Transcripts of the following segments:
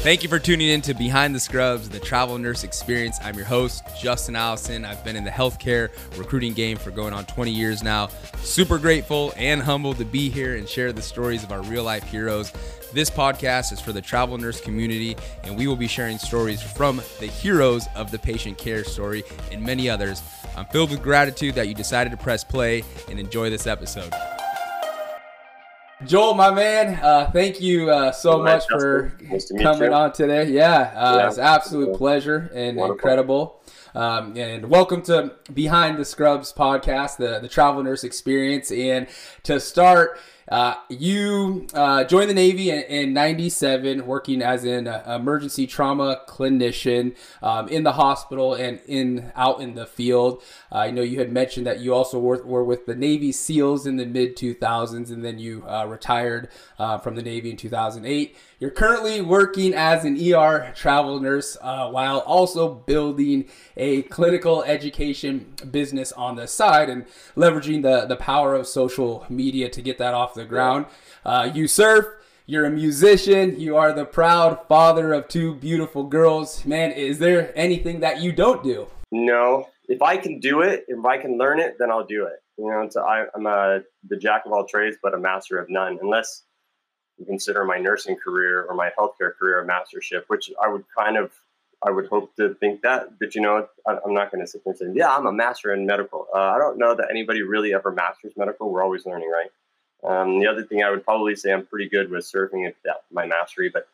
Thank you for tuning in to Behind the Scrubs, the travel nurse experience. I'm your host, Justin Allison. I've been in the healthcare recruiting game for going on 20 years now. Super grateful and humbled to be here and share the stories of our real life heroes. This podcast is for the travel nurse community, and we will be sharing stories from the heroes of the patient care story and many others. I'm filled with gratitude that you decided to press play and enjoy this episode. Joel, my man, uh, thank you uh, so much for nice coming on today. Yeah, uh, yeah. it's absolute pleasure and Wonderful. incredible. Um, and welcome to Behind the Scrubs podcast, the, the travel nurse experience. And to start, uh, you uh, joined the Navy in, in, 97, working as an uh, emergency trauma clinician um, in the hospital and in out in the field. Uh, I know you had mentioned that you also were, were with the Navy SEALs in the mid 2000s, and then you uh, retired from the Navy in 2008. You're currently working as an ER travel nurse while also building a clinical education business on the side and leveraging the, the power of social media to get that off the ground. Uh, you surf. You're a musician. You are the proud father of two beautiful girls. Man, is there anything that you don't do? No. If I can do it, if I can learn it, then I'll do it. You know, I, am a the jack of all trades, but a master of none. Unless you consider my nursing career or my healthcare career a mastership, which I would kind of I would hope to think that, but you know, I, am not going to sit there and say, yeah, I'm a master in medical. Uh, I don't know that anybody really ever masters medical. We're always learning, right? Um, the other thing I would probably say I'm pretty good with surfing that my mastery, but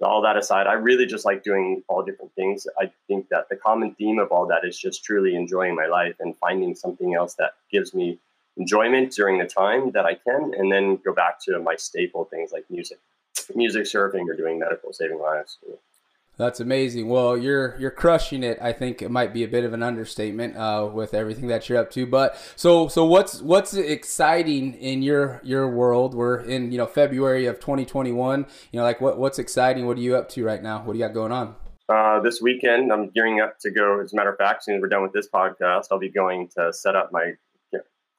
all that aside, I really just like doing all different things. I think that the common theme of all that is just truly enjoying my life and finding something else that gives me enjoyment during the time that I can, and then go back to my staple things like music, music, surfing, or doing medical, saving lives. That's amazing. Well, you're you're crushing it. I think it might be a bit of an understatement uh, with everything that you're up to. But so so what's what's exciting in your your world? We're in you know February of 2021. You know, like what what's exciting? What are you up to right now? What do you got going on? Uh, this weekend, I'm gearing up to go. As a matter of fact, soon as we're done with this podcast, I'll be going to set up my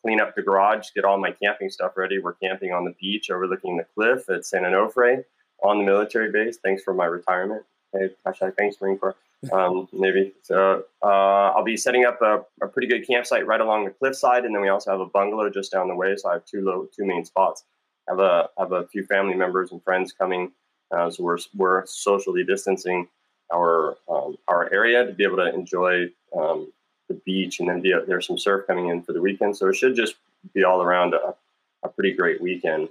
clean up the garage, get all my camping stuff ready. We're camping on the beach overlooking the cliff at San Onofre on the military base. Thanks for my retirement. Hey, hashtag thanks Marine Corps. Um, maybe so. Uh, I'll be setting up a, a, pretty good campsite right along the cliffside, and then we also have a bungalow just down the way. So I have two low, two main spots. I have a have a few family members and friends coming, uh, so we're we're socially distancing our um, our area to be able to enjoy um, the beach, and then be, there's some surf coming in for the weekend. So it should just be all around a, a pretty great weekend.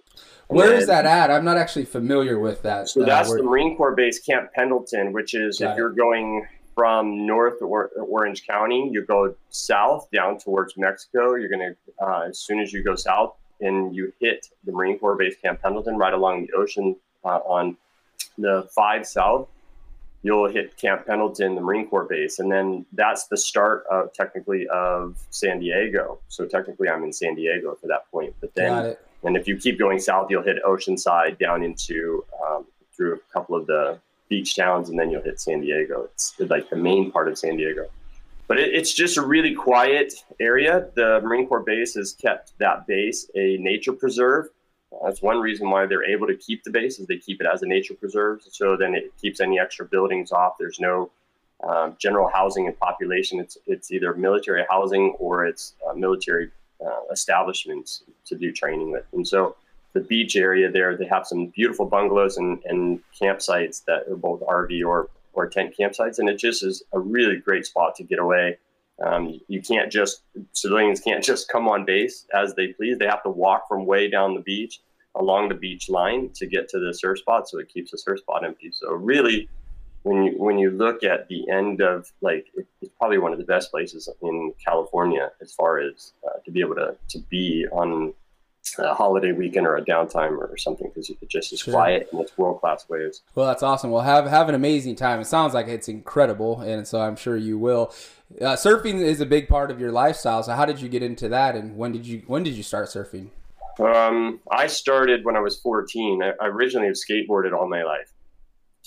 Where is that at? I'm not actually familiar with that. So uh, that's the Marine Corps base Camp Pendleton, which is if it. you're going from North or Orange County, you go south down towards Mexico. You're going to, uh, as soon as you go south and you hit the Marine Corps base Camp Pendleton right along the ocean uh, on the 5 South, you'll hit Camp Pendleton, the Marine Corps base, and then that's the start of technically of San Diego. So technically, I'm in San Diego for that point. But then, and if you keep going south, you'll hit Oceanside down into um, through a couple of the beach towns, and then you'll hit San Diego. It's like the main part of San Diego. But it, it's just a really quiet area. The Marine Corps base has kept that base a nature preserve that's one reason why they're able to keep the base is they keep it as a nature preserve. So then it keeps any extra buildings off. There's no um, general housing and population. It's it's either military housing or it's uh, military uh, establishments to do training with. And so the beach area there, they have some beautiful bungalows and, and campsites that are both RV or or tent campsites, and it just is a really great spot to get away. Um, you can't just civilians can't just come on base as they please. They have to walk from way down the beach along the beach line to get to the surf spot, so it keeps the surf spot empty. So really, when you when you look at the end of like it's probably one of the best places in California as far as uh, to be able to to be on a holiday weekend or a downtime or something because it just as sure. quiet and it's world class waves. Well, that's awesome. Well, have have an amazing time. It sounds like it's incredible, and so I'm sure you will. Uh, surfing is a big part of your lifestyle. So, how did you get into that, and when did you when did you start surfing? Um, I started when I was 14. I, I originally have skateboarded all my life,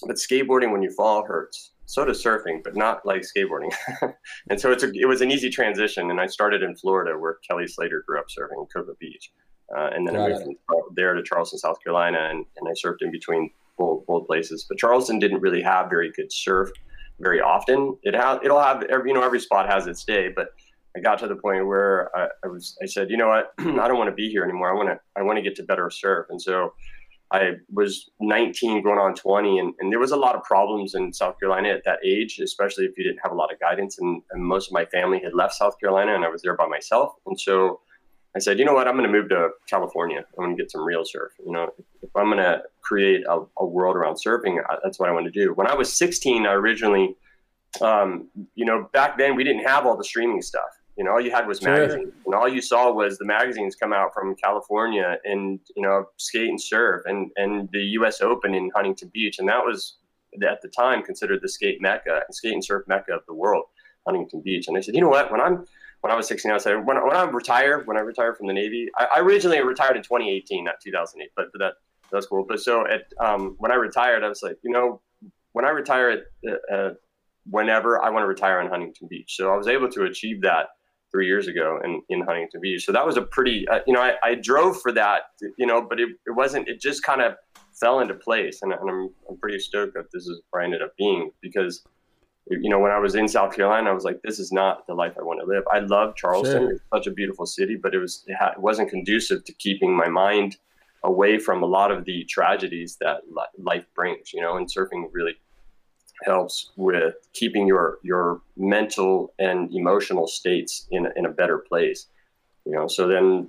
but skateboarding when you fall hurts. So does surfing, but not like skateboarding. and so it's a, it was an easy transition. And I started in Florida, where Kelly Slater grew up surfing in Cocoa Beach, uh, and then I moved from there to Charleston, South Carolina, and, and I surfed in between both, both places. But Charleston didn't really have very good surf very often. It has it'll have every you know every spot has its day, but I got to the point where I, I was I said, you know what, I don't want to be here anymore. I want to I want to get to better surf, and so I was 19 going on 20 and, and there was a lot of problems in South Carolina at that age, especially if you didn't have a lot of guidance and, and most of my family had left South Carolina and I was there by myself. And so I said, you know what, I'm going to move to California. I'm going to get some real surf. You know, if I'm going to create a, a, world around surfing, that's what I want to do. When I was 16, I originally, um, you know, back then we didn't have all the streaming stuff. You know, all you had was sure. magazines, and all you saw was the magazines come out from California and you know skate and surf, and and the U.S. Open in Huntington Beach, and that was at the time considered the skate mecca, skate and surf mecca of the world, Huntington Beach. And I said, you know what? When I'm when I was 16, I said when, when I retire, when I retire from the Navy, I, I originally retired in 2018, not 2008, but, that that's cool. But so at um, when I retired, I was like, you know, when I retire at uh, whenever I want to retire on Huntington Beach. So I was able to achieve that three years ago in, in Huntington Beach. So that was a pretty, uh, you know, I, I drove for that, you know, but it, it wasn't, it just kind of fell into place. And, and I'm, I'm pretty stoked that this is where I ended up being because, you know, when I was in South Carolina, I was like, this is not the life I want to live. I love Charleston. Sure. It's such a beautiful city, but it was, it, ha- it wasn't conducive to keeping my mind away from a lot of the tragedies that life brings, you know, and surfing really helps with keeping your your mental and emotional states in in a better place. You know, so then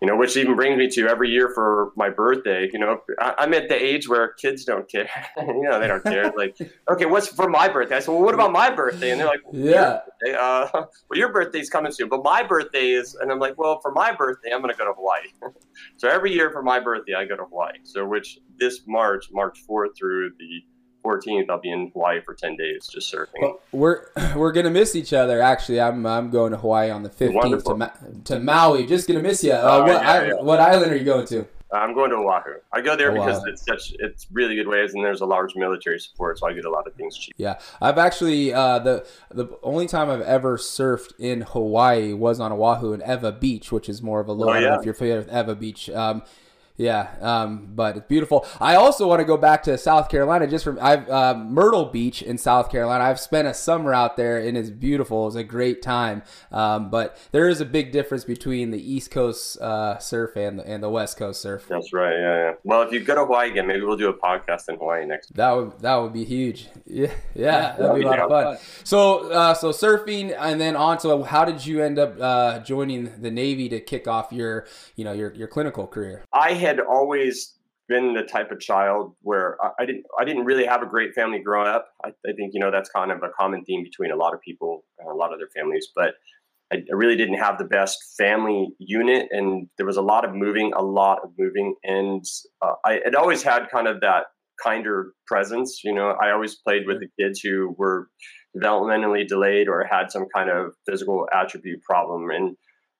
you know, which even brings me to every year for my birthday. You know, I, am at the age where kids don't care. you know, they don't care. like, okay, what's for my birthday? I said, well, what about my birthday? And they're like, yeah, uh, well, your birthday's coming soon, but my birthday is, and I'm like, well, for my birthday, I'm going to go to Hawaii. so every year for my birthday, I go to Hawaii. So which this March, March 4th through the 14th, I'll be in Hawaii for 10 days just surfing. Well, we're we're gonna miss each other. Actually, I'm I'm going to Hawaii on the 15th to, Ma- to Maui. Just gonna miss you. Uh, oh, what yeah, I, yeah. what island are you going to? I'm going to Oahu. I go there Oahu. because it's such it's really good waves and there's a large military support, so I get a lot of things cheap. Yeah, I've actually uh, the the only time I've ever surfed in Hawaii was on Oahu and Ewa Beach, which is more of a low. Oh, yeah. if you're familiar with Ewa Beach. Um, yeah, um, but it's beautiful. I also want to go back to South Carolina just from I've uh, Myrtle Beach in South Carolina. I've spent a summer out there and it's beautiful. It was a great time. Um, but there is a big difference between the East Coast uh, surf and the, and the West Coast surf. That's right. Yeah, yeah. Well, if you go to Hawaii again, maybe we'll do a podcast in Hawaii next. That would that would be huge. Yeah, yeah, that'd be a lot of fun. So, uh, so surfing, and then on to how did you end up uh, joining the Navy to kick off your you know your your clinical career? I had always been the type of child where I, didn't I didn't really have a great family growing up. I, I, think you know that's kind of a common theme between a lot of people, and a lot of their families. But I, I really didn't have the best family unit, and there was a lot of moving, a lot of moving, and uh, I had always had kind of that kinder presence. You know, I always played with the kids who were developmentally delayed or had some kind of physical attribute problem, and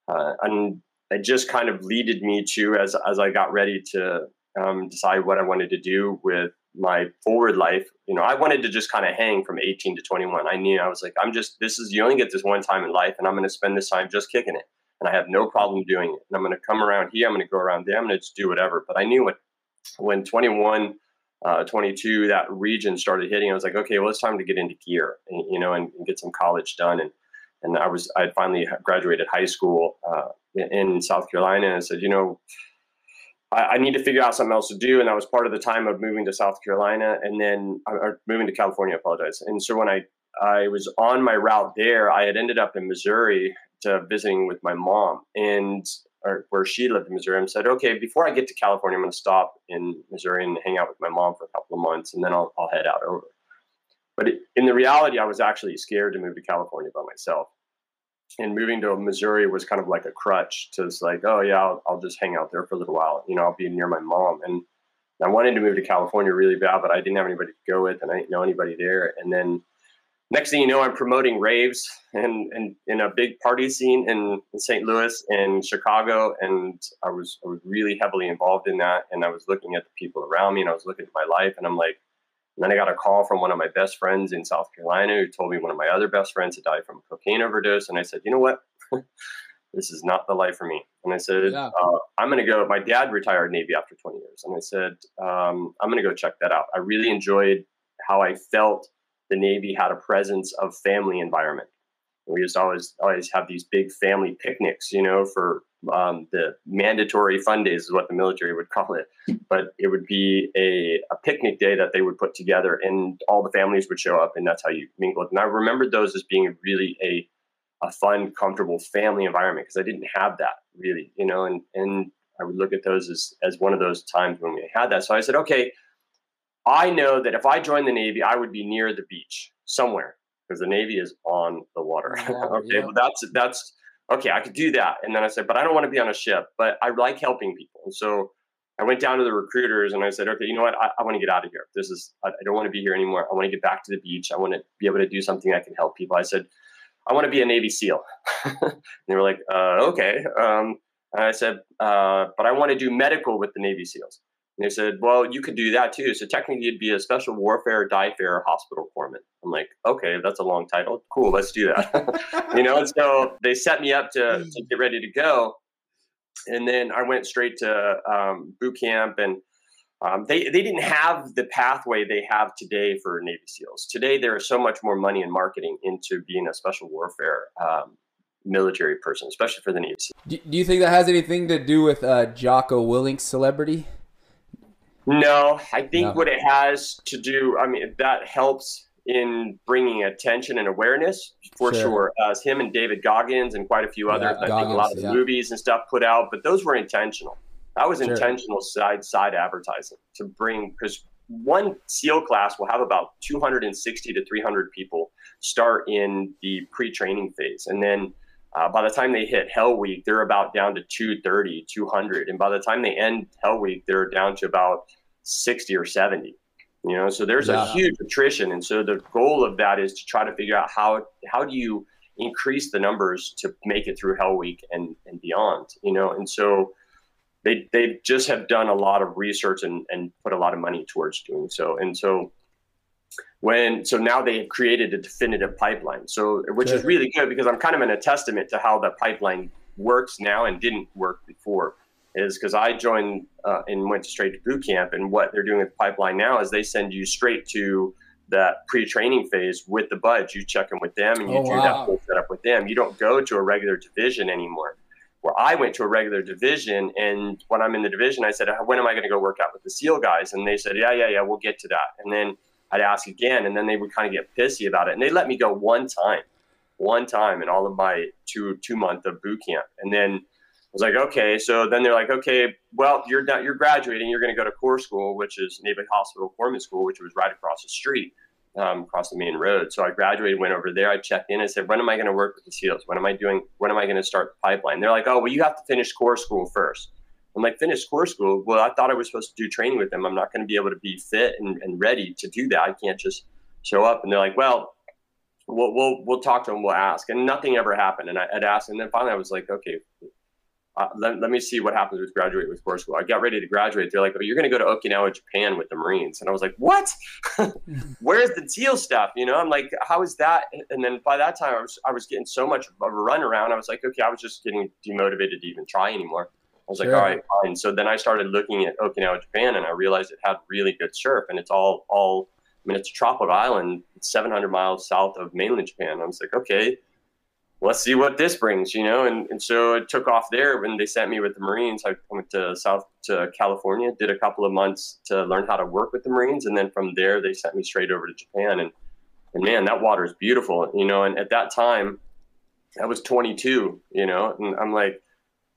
uh, and it just kind of leaded me to as as I got ready to um, decide what I wanted to do with my forward life. You know, I wanted to just kind of hang from 18 to 21. I knew I was like, I'm just this is you only get this one time in life, and I'm going to spend this time just kicking it, and I have no problem doing it. And I'm going to come around here, I'm going to go around there, I'm going to do whatever. But I knew when when 21. Uh, 22, that region started hitting. I was like, okay, well, it's time to get into gear, and, you know, and, and get some college done. And and I was I finally graduated high school uh, in South Carolina, and said, you know, I, I, need to figure out something else to do, and that was part of the time of moving to South Carolina, and then uh, or moving to California. I apologize. And so when I I was on my route there, I had ended up in Missouri to visiting with my mom, and or where she lived in Missouri, and said, okay, before I get to California, I'm going to stop in Missouri and hang out with my mom for a couple of months, and then I'll, I'll head out over. But in the reality, I was actually scared to move to California by myself and moving to Missouri was kind of like a crutch to like, oh yeah, I'll, I'll, just hang out there for a little while. You know, I'll be near my mom. And I wanted to move to California really bad, but I didn't have anybody to go with, and I didn't know anybody there. And then next thing you know, I'm promoting raves and and in a big party scene in, in St. Louis and Chicago, and I was I was really heavily involved in that. And I was looking at the people around me, and I was looking at my life, and I'm like and then I got a call from one of my best friends in South Carolina who told me one of my other best friends had died from a cocaine overdose. And I said, you know what? this is not the life for me. And I said, yeah. uh, I'm going to go. My dad retired Navy after 20 years. And I said, um, I'm going to go check that out. I really enjoyed how I felt the Navy had a presence of family environment. We to always always have these big family picnics, you know, for um, the mandatory fun days is what the military would call it. But it would be a, a picnic day that they would put together, and all the families would show up, and that's how you mingled. And I remembered those as being really a a fun, comfortable family environment because I didn't have that really, you know, and and I would look at those as as one of those times when we had that. So I said, okay, I know that if I joined the Navy, I would be near the beach somewhere because the Navy is on the water. okay, yeah. well that's that's okay. I could do that, and then I said, but I don't want to be on a ship. But I like helping people, and so I went down to the recruiters and I said, okay, you know what? I, I want to get out of here. This is I, I don't want to be here anymore. I want to get back to the beach. I want to be able to do something that can help people. I said, I want to be a Navy SEAL. they were like, uh, okay. Um, and I said, uh, but I want to do medical with the Navy SEALs. And they said, well, you could do that too. So technically, you'd be a special warfare die fair hospital corpsman. I'm like, okay, that's a long title. Cool, let's do that. you know, and so they set me up to, to get ready to go. And then I went straight to um, boot camp and um, they, they didn't have the pathway they have today for Navy SEALs. Today, there is so much more money in marketing into being a special warfare um, military person, especially for the Navy SEALs. Do, do you think that has anything to do with uh, Jocko Willink's celebrity? No, I think no. what it has to do, I mean, that helps in bringing attention and awareness for sure. sure. As him and David Goggins and quite a few others, I Goggins, think a lot of yeah. movies and stuff put out, but those were intentional. That was sure. intentional side side advertising to bring because one SEAL class will have about 260 to 300 people start in the pre-training phase, and then uh, by the time they hit Hell Week, they're about down to 230, 200, and by the time they end Hell Week, they're down to about 60 or 70. You know, so there's yeah. a huge attrition, and so the goal of that is to try to figure out how how do you increase the numbers to make it through Hell Week and and beyond. You know, and so they they just have done a lot of research and, and put a lot of money towards doing so. And so when so now they have created a definitive pipeline. So which is really good because I'm kind of in a testament to how the pipeline works now and didn't work before. Is because I joined uh, and went straight to boot camp, and what they're doing with the pipeline now is they send you straight to that pre-training phase with the BUD/S. You check in with them, and you oh, do wow. that whole setup with them. You don't go to a regular division anymore where I went to a regular division. And when I'm in the division, I said, when am I going to go work out with the SEAL guys? And they said, yeah, yeah, yeah, we'll get to that. And then I'd ask again, and then they would kind of get pissy about it. And they let me go one time, one time in all of my two two month of boot camp. And then I was like, okay. So then they're like, okay, well, you're done, you're graduating. You're going to go to Corps School, which is Navy Hospital Corpsman School, which was right across the street um, across the main road. So I graduated, went over there. I checked in. I said, "When am I going to work with the SEALs? When am I doing? When am I going to start the pipeline?" They're like, "Oh, well, you have to finish Corps school first. I'm like, "Finish Corps school? Well, I thought I was supposed to do training with them. I'm not going to be able to be fit and, and ready to do that. I can't just show up." And they're like, "Well." We'll, we'll, we'll talk to them. We'll ask, and nothing ever happened. And I, would asked, and then finally I was like, okay, uh, let, let me see what happens with graduate with Corps school. I got ready to graduate. They're like, oh, you're going to go to Okinawa, Japan with the Marines. And I was like, what? Where's the SEAL stuff? You know, I'm like, how is that? And then by that time, I was, I was getting so much of a run around. I was like, okay, I was just getting demotivated to even try anymore. I was sure. like, all right, fine. So then I started looking at Okinawa, Japan, and I realized it had really good surf, and it's all, all. I mean, it's a tropical island, 700 miles south of mainland Japan. I was like, okay, let's see what this brings, you know. And, and so it took off there when they sent me with the Marines. I went to South to California, did a couple of months to learn how to work with the Marines, and then from there they sent me straight over to Japan. And and man, that water is beautiful, you know. And at that time, I was 22, you know, and I'm like.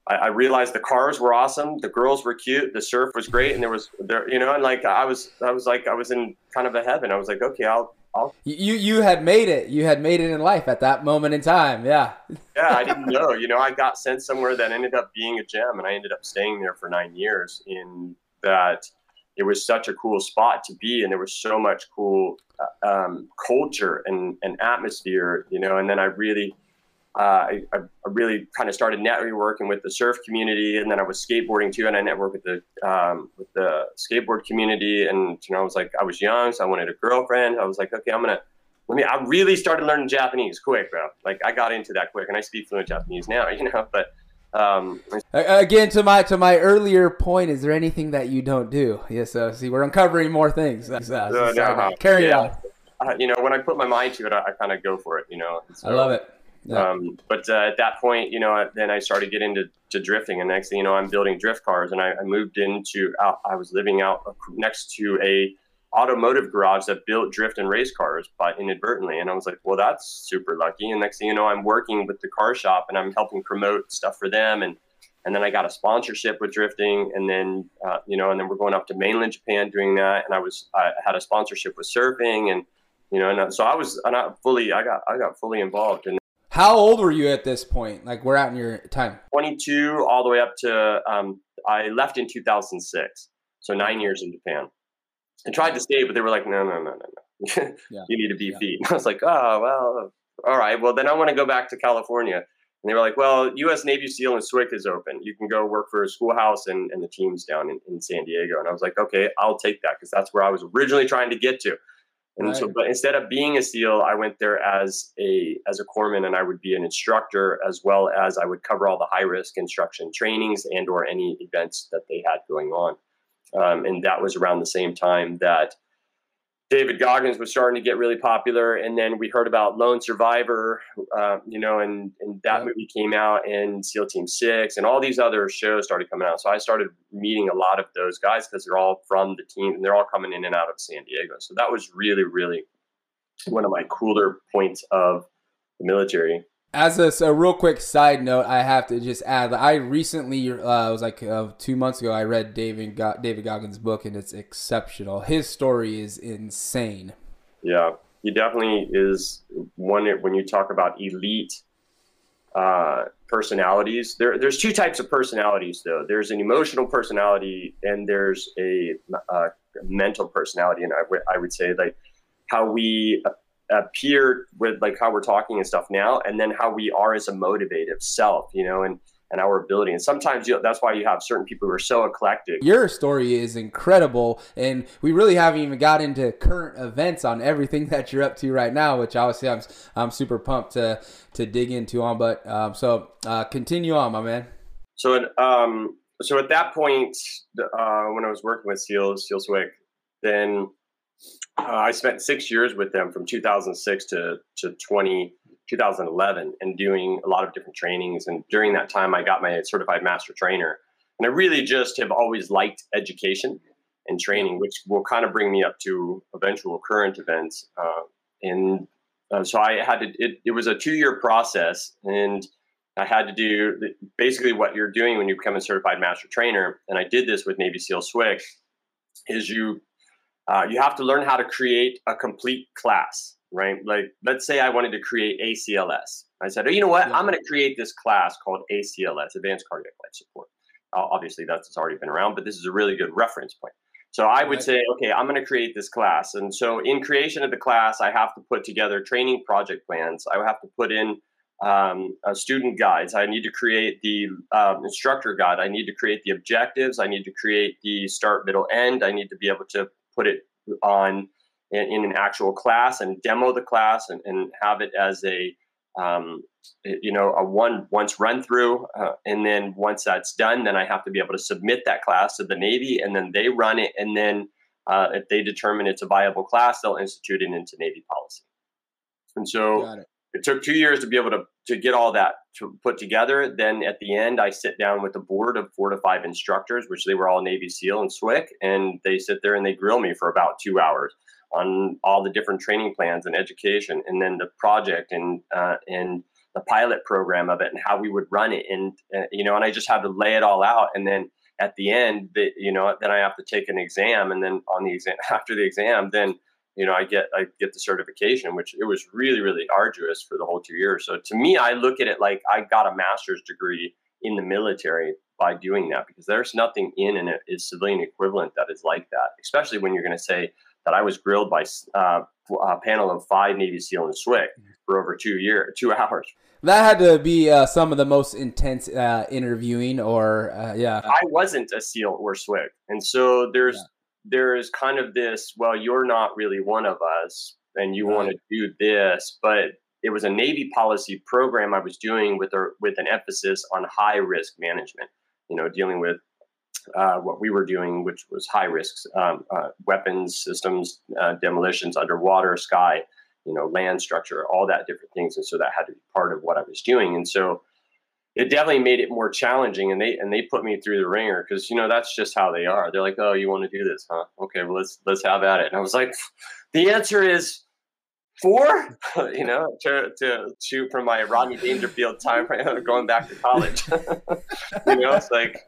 I, I realized the cars were awesome, the girls were cute, the surf was great, and there was there, you know, and like I was, I was like, I was in kind of a heaven. I was like, okay, I'll, I'll, you you had made it. You had made it in life at that moment in time. Yeah. yeah, I didn't know. You know, I got sent somewhere that ended up being a gem, and I ended up staying there for nine years. In that, it was such a cool spot to be, and there was so much cool uh, um, culture and, and atmosphere. You know, and then I really I, I, really kind of started networking with the surf community, and then I was skateboarding too, and I networked with the um, with the skateboard community. And you know, I was like, I was young, so I wanted a girlfriend. I was like, okay, I'm gonna I mean, I really started learning Japanese quick, bro. Like I got into that quick, and I speak fluent Japanese now, you know. But um, again, to my to my earlier point, is there anything that you don't do? Yes. Uh, see, we're uncovering more things. Uh, uh, no, carry yeah. on. Uh, you know, when I put my mind to it, I, I kind of go for it. You know. So, I love it. Yeah. Um, but uh, at that point, you know, then I started getting into to drifting, and next thing you know, I'm building drift cars, and I, I moved into. Out, I was living out next to a automotive garage that built drift and race cars, but inadvertently, and I was like, well, that's super lucky. And next thing you know, I'm working with the car shop, and I'm helping promote stuff for them, and and then I got a sponsorship with drifting, and then uh, you know, and then we're going up to mainland Japan doing that, and I was I had a sponsorship with surfing, and you know, and so I was not fully I got I got fully involved, and how old were you at this point? Like, we're out in your time. 22, all the way up to, um, I left in 2006. So nine years in Japan. I tried to stay, but they were like, no, no, no, no, no. yeah. you need to be yeah. feet. I was like, oh, well, all right. Well, then I want to go back to California. And they were like, well, U.S. Navy SEAL and SWCC is open. You can go work for a schoolhouse and, and the teams down in, in San Diego. And I was like, okay, I'll take that because that's where I was originally trying to get to. And right. so, but instead of being a SEAL, I went there as a as a corpsman, and I would be an instructor as well as I would cover all the high risk instruction trainings and or any events that they had going on. Um, and that was around the same time that David Goggins was starting to get really popular, and then we heard about Lone Survivor, uh, you know, and and that yeah. movie came out, and SEAL Team Six, and all these other shows started coming out. So I started meeting a lot of those guys because they're all from the team, and they're all coming in and out of San Diego. So that was really, really one of my cooler points of the military as a, a, real quick side note, I have to just add I recently, uh, it was like uh, two months ago, I read David Go- David Goggins' book, and it's exceptional. His story is insane. Yeah, he definitely is one. When you talk about elite uh, personalities, there, there's two types of personalities, though. There's an emotional personality, and there's a, a uh, mental personality, and I, w- I would say like how we appear with like how we're talking and stuff now, and then how we are as a motivative self, you know, and and our ability. And sometimes you that's why you have certain people who are so eclectic. Your story is incredible, and we really haven't even got into current events on everything that you're up to right now, which obviously I'm I'm super pumped to to dig into on. But um, so uh, continue on, my man. So um, so at that point, uh, when I was working with SEAL SEAL SWCC, then uh, I spent six years with them from 2006 to, to 20, 2011 and doing a lot of different trainings. And during that time, I got my certified master trainer. And I really just have always liked education and training, which will kind of bring me up to eventual current events. Uh, and uh, so I had to, it, it was a two year process. And I had to do basically what you're doing when you become a certified master trainer. And I did this with Navy SEAL SWCC is you uh, you have to learn how to create a complete class, right? Like, let's say I wanted to create ACLS. I said, oh, you know what? Yeah. I'm going to create this class called ACLS, Advanced Cardiac Life Support. Uh, obviously, that's already been around, but this is a really good reference point. So I would say, okay, I'm going to create this class. And so in creation of the class, I have to put together training project plans. I have to put in um, uh, student guides. I need to create the um, instructor guide. I need to create the objectives. I need to create the start, middle, end. I need to be able to put it on in, in an actual class and demo the class and, and have it as a um, you know a one once run through uh, and then once that's done then i have to be able to submit that class to the navy and then they run it and then uh, if they determine it's a viable class they'll institute it into navy policy. And so it. took two years to be able to, to get all that to put together then at the end i sit down with a board of four to five instructors which they were all navy seal and SWCC, and they sit there and they grill me for about two hours on all the different training plans and education, and then the project and uh, and the pilot program of it and how we would run it, and uh, you know, and I just had to lay it all out, and then at the end, the, you know, then I have to take an exam, and then on the exam after the exam, then you know, I get I get the certification, which it was really really arduous for the whole two years. So to me, I look at it like I got a master's degree in the military by doing that because there's nothing in and it is civilian equivalent that is like that, especially when you're going to say that I was grilled by uh, a panel of five Navy SEAL and SWCC for over two year two hours. That had to be uh, some of the most intense uh, interviewing, or uh, yeah. I wasn't a SEAL or SWCC, and so there's yeah. There is kind of this. Well, you're not really one of us, and you right. want to do this, but it was a Navy policy program I was doing with a, with an emphasis on high risk management. You know, dealing with uh, what we were doing, which was high risks, um, uh, weapons systems, uh, demolitions, underwater, sky, you know, land structure, all that different things, and so that had to be part of what I was doing. And so it definitely made it more challenging and they and they put me through the ringer because you know that's just how they are. They're like oh you want to do this huh? Okay well let's let's have at it. And i was like the answer is four? You know to, to shoot from my rodney dangerfield time frame going back to college. You know it's like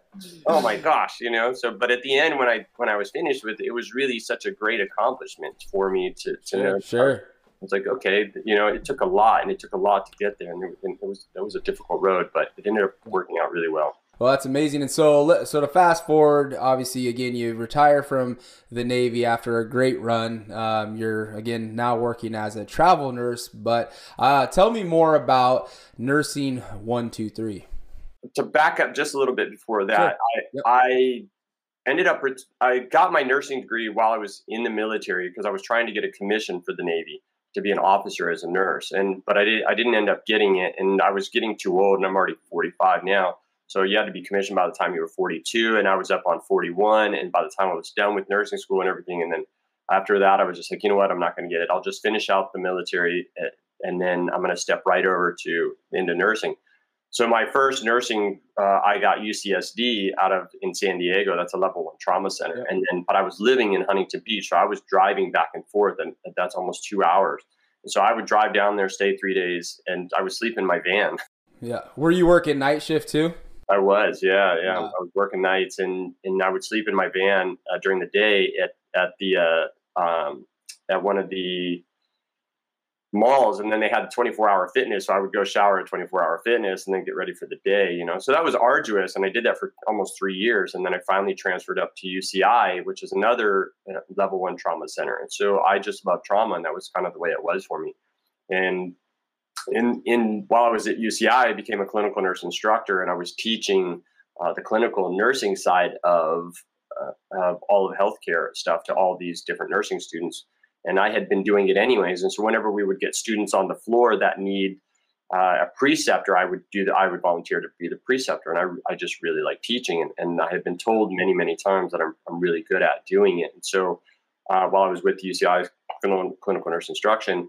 oh my gosh you know so but at the end when i when i was finished with it it was really such a great accomplishment for me to to sure, know sure was like, okay, you know, it took a lot, and it took a lot to get there, and it, it was it was a difficult road, but it ended up working out really well. Well, that's amazing. And so, so to fast forward, obviously, again, you retire from the Navy after a great run. Um, you're again now working as a travel nurse. But uh, tell me more about nursing one two three. To back up just a little bit before that, sure. I, yep. I ended up I got my nursing degree while I was in the military because I was trying to get a commission for the Navy to be an officer as a nurse. And but I did I didn't end up getting it, and I was getting too old, and I'm already 45 now. So you had to be commissioned by the time you were 42, and I was up on 41. And by the time I was done with nursing school and everything, and then after that, I was just like, you know what, I'm not going to get it. I'll just finish out the military, eh, and then I'm going to step right over to into nursing. So my first nursing, uh, I got UCSD out of in San Diego. That's a level one trauma center, yeah. and then but I was living in Huntington Beach, so I was driving back and forth, and that's almost two hours. And so I would drive down there, stay three days, and I would sleep in my van. Yeah. Were you working night shift too? I was. Yeah, yeah. I was working nights, and and I would sleep in my van uh, during the day at at the uh, um, at one of the malls and then they had 24 hour fitness so i would go shower at 24 hour fitness and then get ready for the day you know? So that was arduous and i did that for almost three years and then i finally transferred up to uci which is another uh, level one trauma center. And so i just love trauma and that was kind of the way it was for me. And in in while i was at uci i became a clinical nurse instructor and i was teaching uh, the clinical nursing side of, uh, of all of healthcare stuff to all these different nursing students and I had been doing it anyways. And so whenever we would get students on the floor that need uh, a preceptor, I would do that. I would volunteer to be the preceptor, and I, I just really like teaching. And, and I had been told many, many times that I'm, I'm really good at doing it. And so uh, while I was with UCI clinical nurse instruction,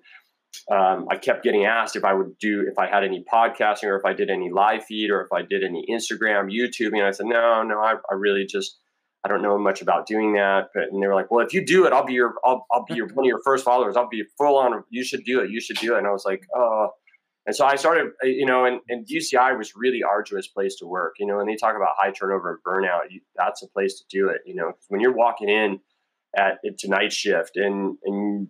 um, I kept getting asked if I would do if I had any podcasting or if I did any live feed or if I did any Instagram, YouTube. And I said, no, no, I, I really just I don't know much about doing that. But and they were like, well, if you do it, I'll be your I'll, I'll be your one of your first followers. I'll be full on. You should do it. You should do it. And I was like, oh. And so I started, uh, you know, and, and UCI was really arduous place to work, you know, and they talk about high turnover and burnout. You, that's a place to do it, you know, when you're walking in at to night shift and, and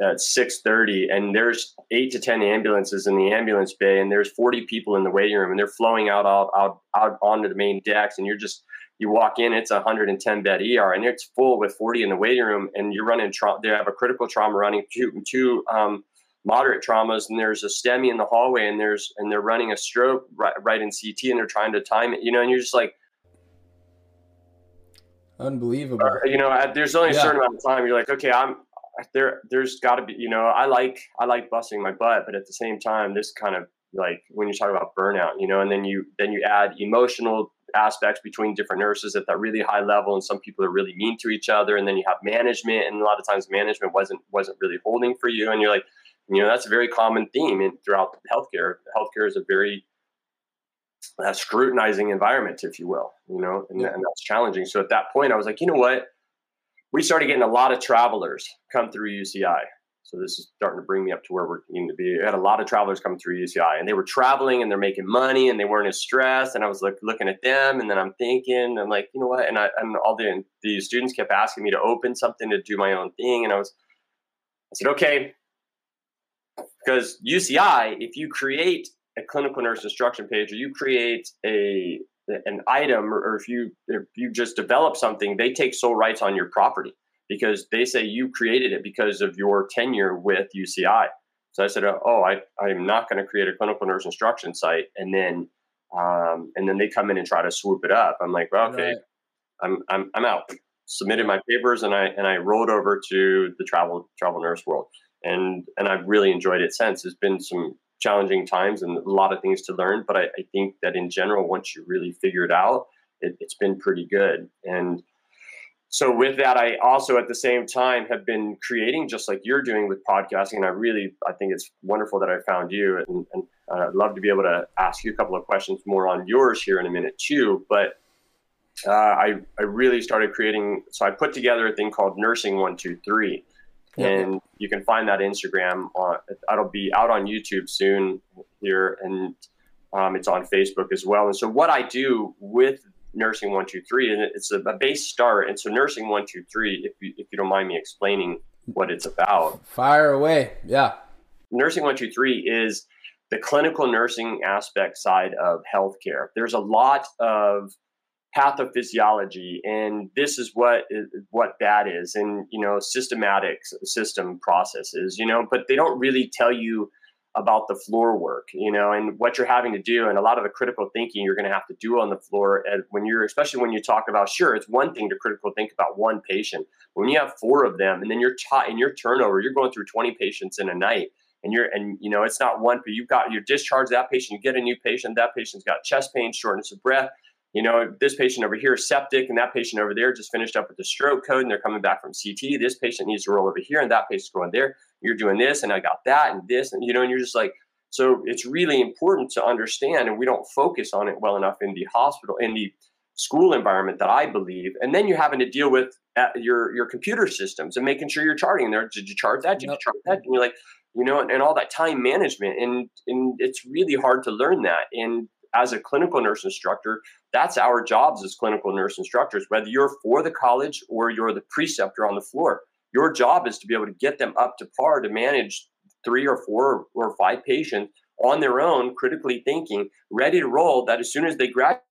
at 6.30 and there's eight to 10 ambulances in the ambulance bay and there's 40 people in the waiting room and they're flowing out, out, out, out onto the main decks and you're just – you walk in, it's a 110 bed ER, and it's full with 40 in the waiting room, and you're running. trauma. they have a critical trauma running, two, two um, moderate traumas, and there's a STEMI in the hallway, and there's and they're running a stroke right, right in CT, and they're trying to time it, you know, and you're just like, unbelievable. Uh, you know, there's only a yeah. certain amount of time. You're like, okay, I'm there. There's got to be, you know, I like I like busting my butt, but at the same time, this kind of like when you talk about burnout, you know, and then you then you add emotional aspects between different nurses at that really high level and some people are really mean to each other. And then you have management and a lot of times management wasn't wasn't really holding for you. And you're like you know that's a very common theme in throughout healthcare. Healthcare is a very uh, scrutinizing environment if you will you know and, yeah. and that's challenging. So at that point i was like you know what? We started getting a lot of travelers come through uci so this is starting to bring me up to where we're needing to be. I had a lot of travelers coming through UCI and they were traveling and they're making money and they weren't as stressed. And I was like looking at them and then I'm thinking, I'm like, you know what? And I and all the the students kept asking me to open something to do my own thing. And I was I said, okay. Because UCI, if you create a clinical nurse instruction page or you create a an item or, or if you if you just develop something, they take sole rights on your property because they say you created it because of your tenure with UCI. So I said, oh, I, I'm not going to create a clinical nurse instruction site. And then, um, and then they come in and try to swoop it up. I'm like, well, okay, right. I'm, I'm, I'm out. Submitted my papers and I, and I rolled over to the travel, travel nurse world. and and I've really enjoyed it since. There's been some challenging times and a lot of things to learn, but I, I think that in general, once you really figure it out, it, it's been pretty good. And so with that, I also at the same time have been creating just like you're doing with podcasting. And I really, I think it's wonderful that I found you and, and uh, I'd love to be able to ask you a couple of questions more on yours here in a minute too. But uh, I, I really started creating, so I put together a thing called Nursing 123. And you can find that Instagram. On, it'll be out on YouTube soon here, and um, it's on Facebook as well. And so, what I do with nursing one two three, and it's a, a base start. And so nursing one two three, if you if you don't mind me explaining what it's about, fire away. Yeah, nursing one two three is the clinical nursing aspect side of healthcare. There's a lot of pathophysiology, and this is what is, what that is, and you know systematic system processes. You know, but they don't really tell you about the floor work, you know, and what you're having to do, and a lot of the critical thinking you're going to have to do on the floor. And when you're, especially when you talk about, sure, it's one thing to critical think about one patient. When you have four of them, and then you're taught in your turnover, you're going through 20 patients in a night, and you're, and you know, it's not one, but you've got you discharge that patient, you get a new patient, that patient's got chest pain, shortness of breath, you know, this patient over here is septic, and that patient over there just finished up with the stroke code, and they're coming back from CT. This patient needs to roll over here, and that patient's going there. You're doing this, and I got that, and this, and you know, and you're just like, so it's really important to understand, and we don't focus on it well enough in the hospital, in the school environment that I believe. And then you're having to deal with uh, your your computer systems and making sure you're charting there. Did you chart that? Did yep. you chart that? And you're like, you know, and, and all that time management, and and it's really hard to learn that. And as a clinical nurse instructor, that's our jobs as clinical nurse instructors, whether you're for the college or you're the preceptor on the floor. Your job is to be able to get them up to par to manage three or four or five patients on their own, critically thinking, ready to roll. That as soon as they graduate,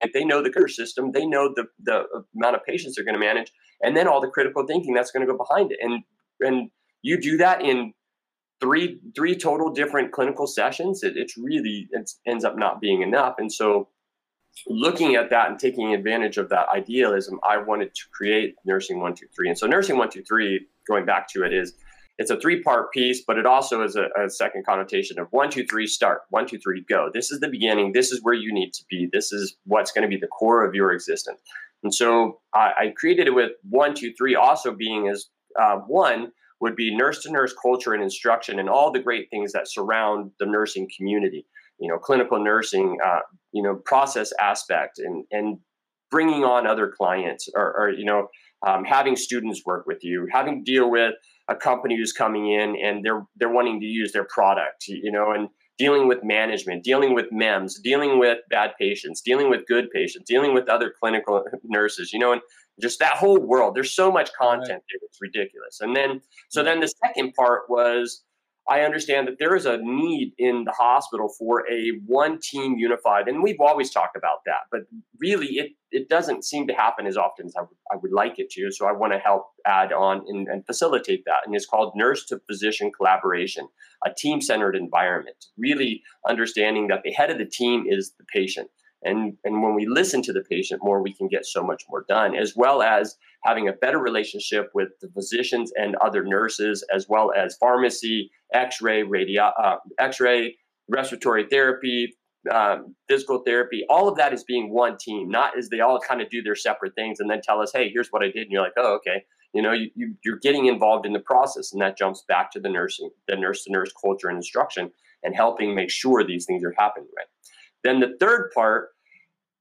if they know the care system, they know the, the amount of patients they're going to manage, and then all the critical thinking that's going to go behind it. And and you do that in three three total different clinical sessions, it, it's really it ends up not being enough. And so, looking at that and taking advantage of that idealism, I wanted to create Nursing One Two Three. And so, Nursing One Two Three, going back to it, is it's a three part piece, but it also is a, a, second connotation of one, two, three, start, one, two, three, go. This is the beginning. This is where you need to be. This is what's going to be the core of your existence. And so I, I created it with one, two, three, also being as uh, one would be nurse to nurse culture and instruction and all the great things that surround the nursing community you know clinical nursing uh, you know process aspect and and bringing on other clients or, or you know um, having students work with you having to deal with a company who's coming in and they're they're wanting to use their product you know and dealing with management dealing with mems dealing with bad patients dealing with good patients dealing with other clinical nurses you know and just that whole world. There's so much content right. It's ridiculous. And then, so then the second part was I understand that there is a need in the hospital for a one team unified, and we've always talked about that, but really it, it doesn't seem to happen as often as I would, I would like it to. So I want to help add on and, and facilitate that. And it's called nurse to physician collaboration, a team centered environment, really understanding that the head of the team is the patient and, and when we listen to the patient more, we can get so much more done, as well as having a better relationship with the physicians and other nurses, as well as pharmacy, X-ray, radio, uh, X-ray, respiratory therapy, um, physical therapy. All of that is being one team, not as they all kind of do their separate things and then tell us, "Hey, here's what I did," and you're like, "Oh, okay." You know, you, you you're getting involved in the process, and that jumps back to the nursing, the nurse to nurse culture and instruction, and helping make sure these things are happening right. Then the third part,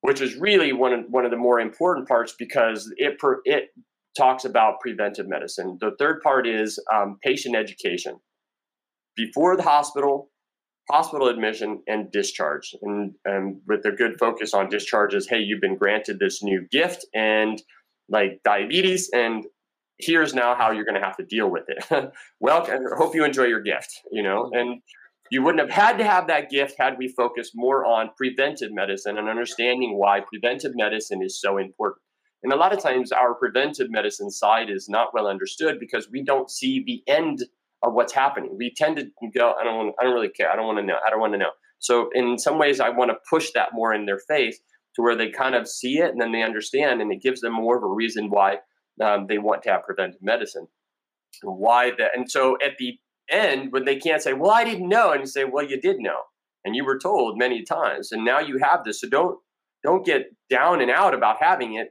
which is really one of, one of the more important parts because it it talks about preventive medicine. The third part is um, patient education before the hospital, hospital admission, and discharge. And, and with a good focus on discharges, hey, you've been granted this new gift and like diabetes, and here's now how you're going to have to deal with it. well, I hope you enjoy your gift, you know, and you wouldn't have had to have that gift had we focused more on preventive medicine and understanding why preventive medicine is so important. And a lot of times, our preventive medicine side is not well understood because we don't see the end of what's happening. We tend to go, I don't, want, I don't really care. I don't want to know. I don't want to know. So, in some ways, I want to push that more in their face to where they kind of see it and then they understand, and it gives them more of a reason why um, they want to have preventive medicine. Why that? And so, at the And when they can't say, well, I didn't know, and you say, well, you did know, and you were told many times, and now you have this. So don't don't get down and out about having it.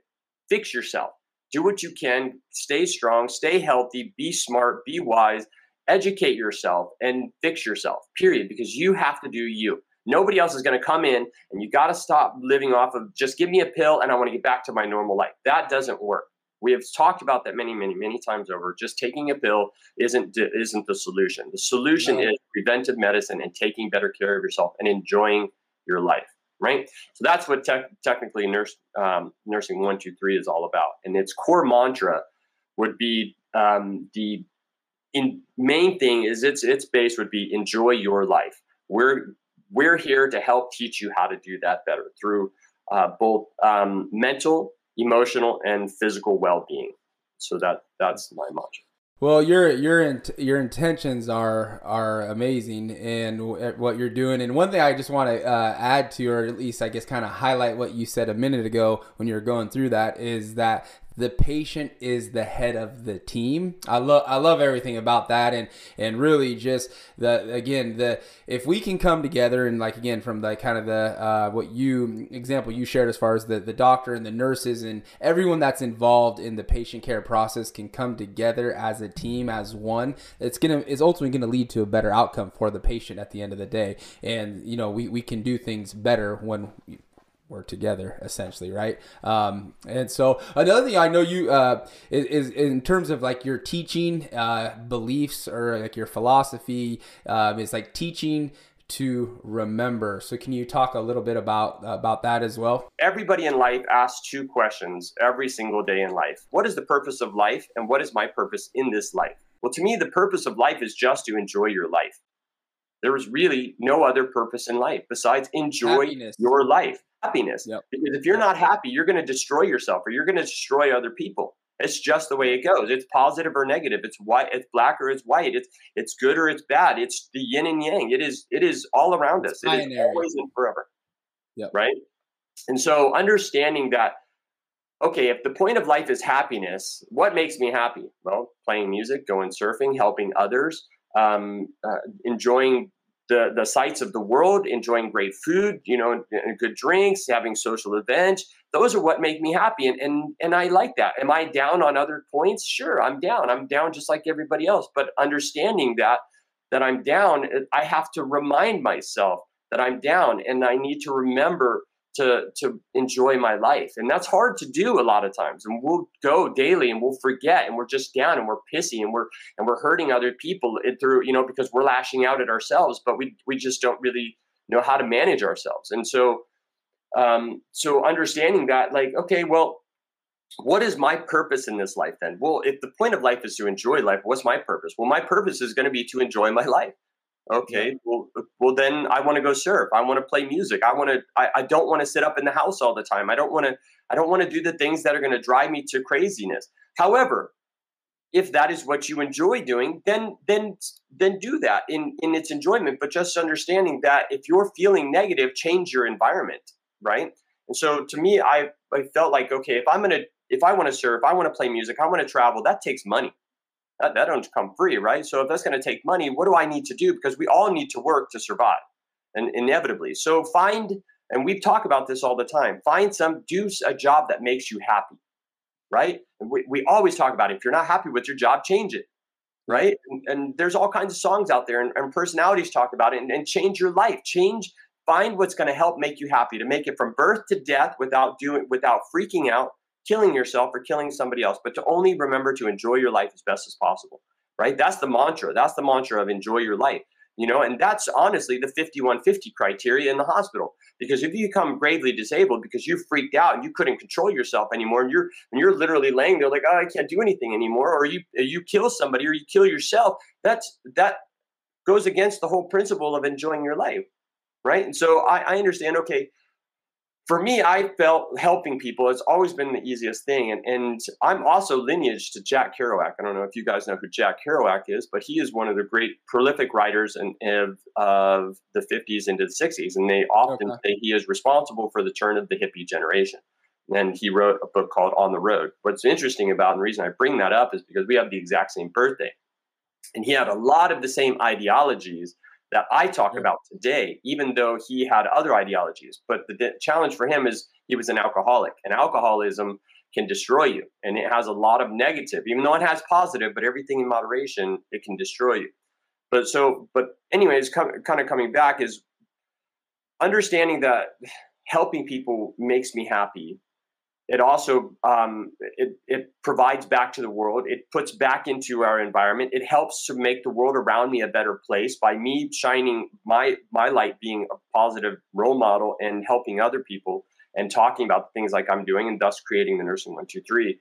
Fix yourself. Do what you can. Stay strong. Stay healthy. Be smart. Be wise. Educate yourself and fix yourself. Period. Because you have to do you. Nobody else is going to come in, and you got to stop living off of just give me a pill and I want to get back to my normal life. That doesn't work. We have talked about that many, many, many times over. Just taking a pill isn't isn't the solution. The solution no. is preventive medicine and taking better care of yourself and enjoying your life. Right. So that's what te- technically nurse um, nursing one two three is all about. And its core mantra would be um, the in main thing is its its base would be enjoy your life. We're we're here to help teach you how to do that better through uh, both um, mental emotional and physical well-being. So that that's my mantra. Well, your your int- your intentions are are amazing, and what you're doing. And one thing I just want to uh, add to, or at least I guess kind of highlight what you said a minute ago when you were going through that, is that the patient is the head of the team. I love I love everything about that and and really just the again the if we can come together and like again from the kind of the uh, what you example you shared as far as the the doctor and the nurses and everyone that's involved in the patient care process can come together as a team as one it's gonna it's ultimately gonna lead to a better outcome for the patient at the end of the day and you know we, we can do things better when we're together essentially right? Um, and so another thing i know you uh, is, is, in terms of like your teaching uh, beliefs or like your philosophy um, is like teaching to remember. So can you talk a little bit about about that as well? Everybody in life asks two questions every single day in life. What is the purpose of life and what is my purpose in this life? Well to me the purpose of life is just to enjoy your life. There is really no other purpose in life besides enjoy Happiness. your life happiness. Yep. Because if you're not happy, you're going to destroy yourself or you're going to destroy other people. It's just the way it goes. It's positive or negative. It's white. It's black or it's white. It's it's good or it's bad. It's the yin and yang. It is it is all around it's us. It is always and forever. Yep. Right. And so understanding that, okay, if the point of life is happiness, what makes me happy? Well, playing music, going surfing, helping others, um, uh, enjoying the the sights of the world, enjoying great food, you know, and good drinks, having social events. Those are what make me happy, and and and I like that. Am I down on other points? Sure, I'm down. I'm down just like everybody else. But understanding that that I'm down, I have to remind myself that I'm down, and I need to remember to to enjoy my life. And that's hard to do a lot of times. And we'll go daily and we'll forget and we're just down and we're pissy and we're and we're hurting other people through you know because we're lashing out at ourselves but we we just don't really know how to manage ourselves. And so um so understanding that like okay well what is my purpose in this life then? Well if the point of life is to enjoy life what's my purpose? Well my purpose is going to be to enjoy my life Okay, yeah. well, well, then I want to go surf. I want to play music. I want to. I, I don't want to sit up in the house all the time. I don't want to. I don't want to do the things that are going to drive me to craziness. However, if that is what you enjoy doing, then then then do that in in its enjoyment. But just understanding that if you're feeling negative, change your environment, right? And so to me, I I felt like okay, if I'm gonna if I want to surf, I want to play music, I want to travel, that takes money that, that don't come free, right? So if that's going to take money, what do I need to do? Because we all need to work to survive, and inevitably. So find, and we talk about this all the time. Find some, do a job that makes you happy, right? And we, we always talk about it. if you're not happy with your job, change it, right? And, and there's all kinds of songs out there, and, and personalities talk about it, and, and change your life. Change, find what's going to help make you happy to make it from birth to death without doing, without freaking out killing yourself or killing somebody else, but to only remember to enjoy your life as best as possible, right? That's the mantra. That's the mantra of enjoy your life, you know, and that's honestly the 5150 criteria in the hospital. Because if you become gravely disabled because you freaked out and you couldn't control yourself anymore, and you're and you're literally laying there like, oh, I can't do anything anymore, or you you kill somebody or you kill yourself, that's that goes against the whole principle of enjoying your life, right? And so I, I understand. Okay, for me, I felt helping people has always been the easiest thing. And, and I'm also lineage to Jack Kerouac. I don't know if you guys know who Jack Kerouac is, but he is one of the great prolific writers in, of, of the 50s into the 60s. And they often okay. say he is responsible for the turn of the hippie generation. And he wrote a book called On the Road. What's interesting about, and the reason I bring that up is because we have the exact same birthday. And he had a lot of the same ideologies that I talk about today, even though he had other ideologies. But the challenge for him is he was an alcoholic, and alcoholism can destroy you, and it has a lot of negative, even though it has positive. But everything in moderation, it can destroy you. But so, but anyways, com- kind of coming back is understanding that helping people makes me happy it also um, it, it provides back to the world. It puts back into our environment. It helps to make the world around me a better place by me shining my my light being a positive role model and helping other people and talking about things like i'm doing and thus creating the nursing 123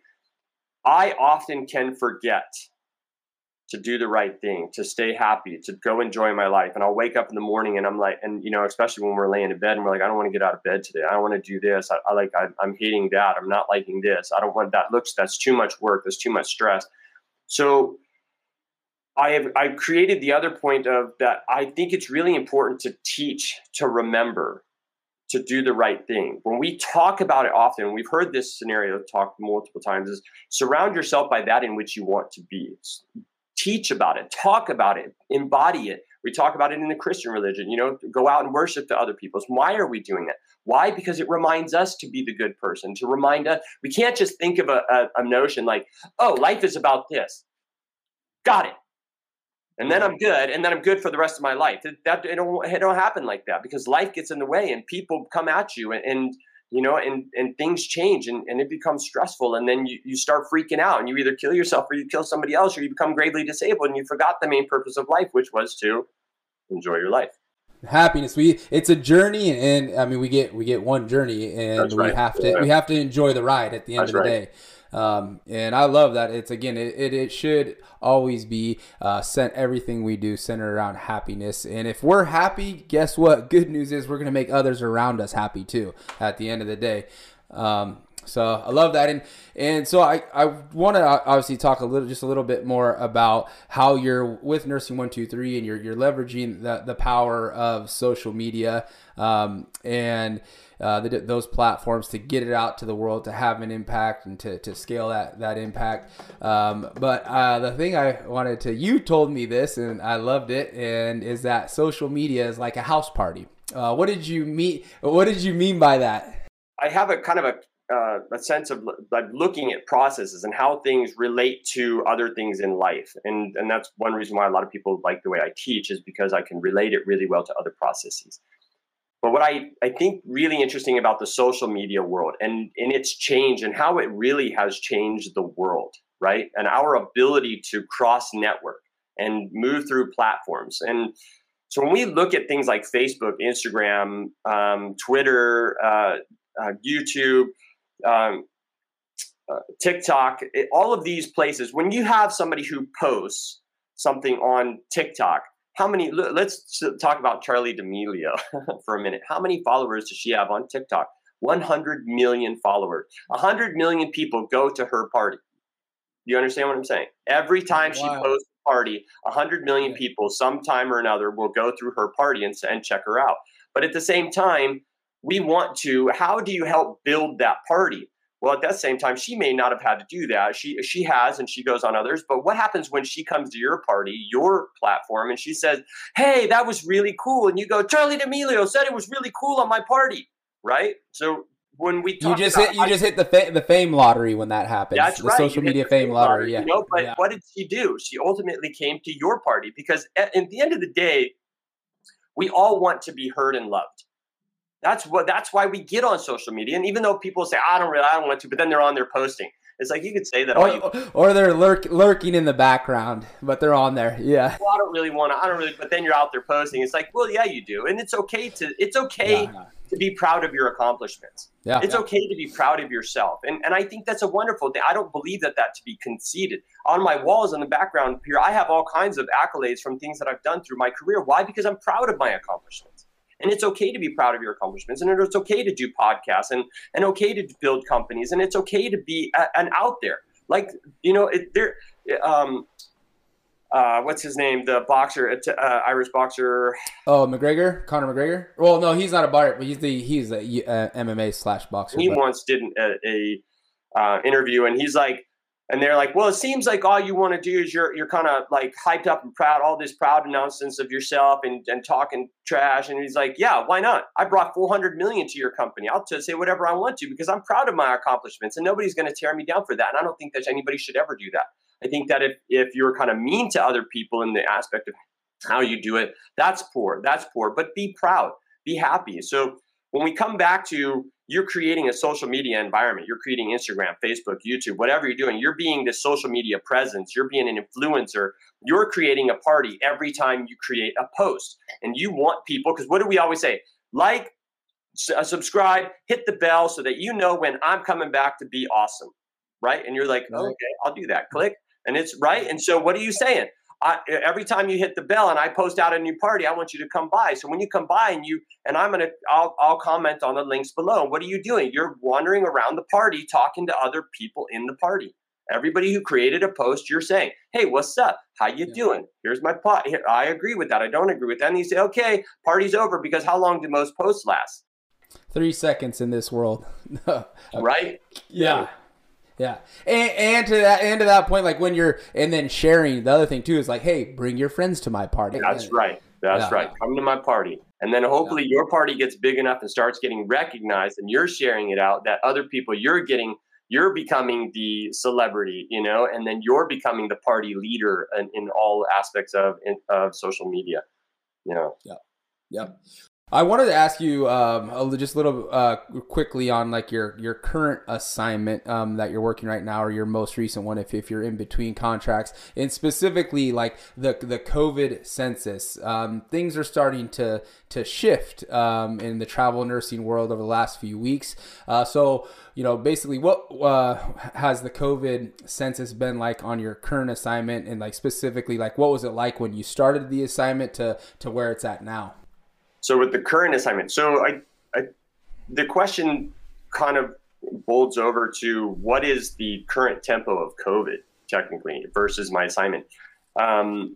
i often can forget to do the right thing, to stay happy, to go enjoy my life. And I'll wake up in the morning and I'm like, and you know, especially when we're laying in bed and we're like, I don't want to get out of bed today. I don't want to do this. I, I like, I, I'm hating that. I'm not liking this. I don't want that looks. That's too much work. That's too much stress. So I have I've created the other point of that. I think it's really important to teach to remember to do the right thing. When we talk about it often, we've heard this scenario talked multiple times is surround yourself by that in which you want to be teach about it, talk about it, embody it. We talk about it in the Christian religion, you know, go out and worship to other people's. Why are we doing that? Why? Because it reminds us to be the good person, to remind us. We can't just think of a, a, a notion like, oh, life is about this. Got it. And then I'm good, and then I'm good for the rest of my life. That it don't, it don't happen like that because life gets in the way, and people come at you, and, and you know, and, and things change and, and it becomes stressful. And then you, you start freaking out and you either kill yourself or you kill somebody else or you become gravely disabled and you forgot the main purpose of life, which was to enjoy your life. Happiness. We it's a journey and I mean we get we get one journey and we have to yeah. we have to enjoy the ride at the end That's of the right. day. Um, and I love that. It's again, it, it, it should always be uh, sent everything we do centered around happiness. And if we're happy, guess what? Good news is we're going to make others around us happy too at the end of the day. Um, so I love that, and and so I, I want to obviously talk a little just a little bit more about how you're with nursing one two three, and you're you're leveraging the the power of social media, um, and uh, the, those platforms to get it out to the world to have an impact and to, to scale that that impact. Um, but uh, the thing I wanted to you told me this and I loved it and is that social media is like a house party. Uh, what did you mean? What did you mean by that? I have a kind of a uh, a sense of like looking at processes and how things relate to other things in life, and and that's one reason why a lot of people like the way I teach is because I can relate it really well to other processes. But what I, I think really interesting about the social media world and in its change and how it really has changed the world, right? And our ability to cross network and move through platforms. And so when we look at things like Facebook, Instagram, um, Twitter, uh, uh, YouTube, um, uh, TikTok, it, all of these places, when you have somebody who posts something on TikTok, how many let's talk about Charli D'Amelio for a minute. How many followers does she have on tiktok? 100 million followers. 100 million people go to her party. You understand what i'm saying? Every time wow. she posts a party 100 million yeah. people sometime or another will go through her party and, and check her out. But at the same time we want to how do you help build that party well, at that same time, she may not have had to do that. She she has, and she goes on others. But what happens when she comes to your party, your platform, and she says, "Hey, that was really cool," and you go, "Charli D'Amelio said it was really cool on my party," right? So when we you just hit you just hit the fa- the fame lottery when that happens. That's the right. social media fame, fame lottery, lottery. Yeah. You know, but yeah. what did she do? She ultimately came to your party because at, at the end of the day, we all want to be heard and loved. That's what. That's why we get on social media. And even though people say, "I don't really, I don't want to," but then they're on there posting. It's like you could say that. Or, you, or they're lurk, lurking in the background, but they're on there. Yeah. Well, I don't really want to. I don't really. But then you're out there posting. It's like, well, yeah, you do, and it's okay to. It's okay yeah. to be proud of your accomplishments. Yeah. It's yeah. okay to be proud of yourself, and and I think that's a wonderful thing. I don't believe that that to be conceited. On my walls in the background here, I have all kinds of accolades from things that I've done through my career. Why? Because I'm proud of my accomplishments. And it's okay to be proud of your accomplishments, and it's okay to do podcasts, and and okay to build companies, and it's okay to be a, an out there. Like you know, it, there. Um, uh, what's his name? The boxer, uh, uh Irish boxer. Oh, McGregor, Conor McGregor. Well, no, he's not a boxer, but he's the he's a uh, MMA slash boxer. He but. once did a, a uh, interview, and he's like, and they're like, well, it seems like all you want to do is you're you're kind of like hyped up and proud, all this proud nonsense of yourself and, and talking trash. And he's like, yeah, why not? I brought 400 million to your company. I'll just say whatever I want to because I'm proud of my accomplishments and nobody's going to tear me down for that. And I don't think that anybody should ever do that. I think that if if you're kind of mean to other people in the aspect of how you do it, that's poor. That's poor. But be proud, be happy. So when we come back to you're creating a social media environment. You're creating Instagram, Facebook, YouTube, whatever you're doing. You're being the social media presence. You're being an influencer. You're creating a party every time you create a post. And you want people, because what do we always say? Like, uh, subscribe, hit the bell so that you know when I'm coming back to be awesome. Right. And you're like, okay, I'll do that. Click. And it's right. And so what are you saying? I, every time you hit the bell and I post out a new party, I want you to come by. So when you come by and you and I'm gonna, I'll, I'll comment on the links below. What are you doing? You're wandering around the party, talking to other people in the party. Everybody who created a post, you're saying, "Hey, what's up? How you yeah. doing? Here's my pot. I agree with that. I don't agree with that." And you say, "Okay, party's over." Because how long do most posts last? Three seconds in this world, right? Yeah. Yeah, and, and to that and to that point, like when you're and then sharing the other thing too is like, hey, bring your friends to my party. That's right. That's yeah. right. Come to my party, and then hopefully yeah. your party gets big enough and starts getting recognized, and you're sharing it out. That other people, you're getting, you're becoming the celebrity, you know, and then you're becoming the party leader in, in all aspects of in, of social media. You know. Yeah. Yep. I wanted to ask you um, just a little uh, quickly on like your your current assignment um, that you're working right now, or your most recent one, if, if you're in between contracts, and specifically like the the COVID census. Um, things are starting to to shift um, in the travel nursing world over the last few weeks. Uh, so you know, basically, what uh, has the COVID census been like on your current assignment, and like specifically, like what was it like when you started the assignment to to where it's at now? So with the current assignment, so I, I the question kind of bolts over to what is the current tempo of COVID technically versus my assignment. Um,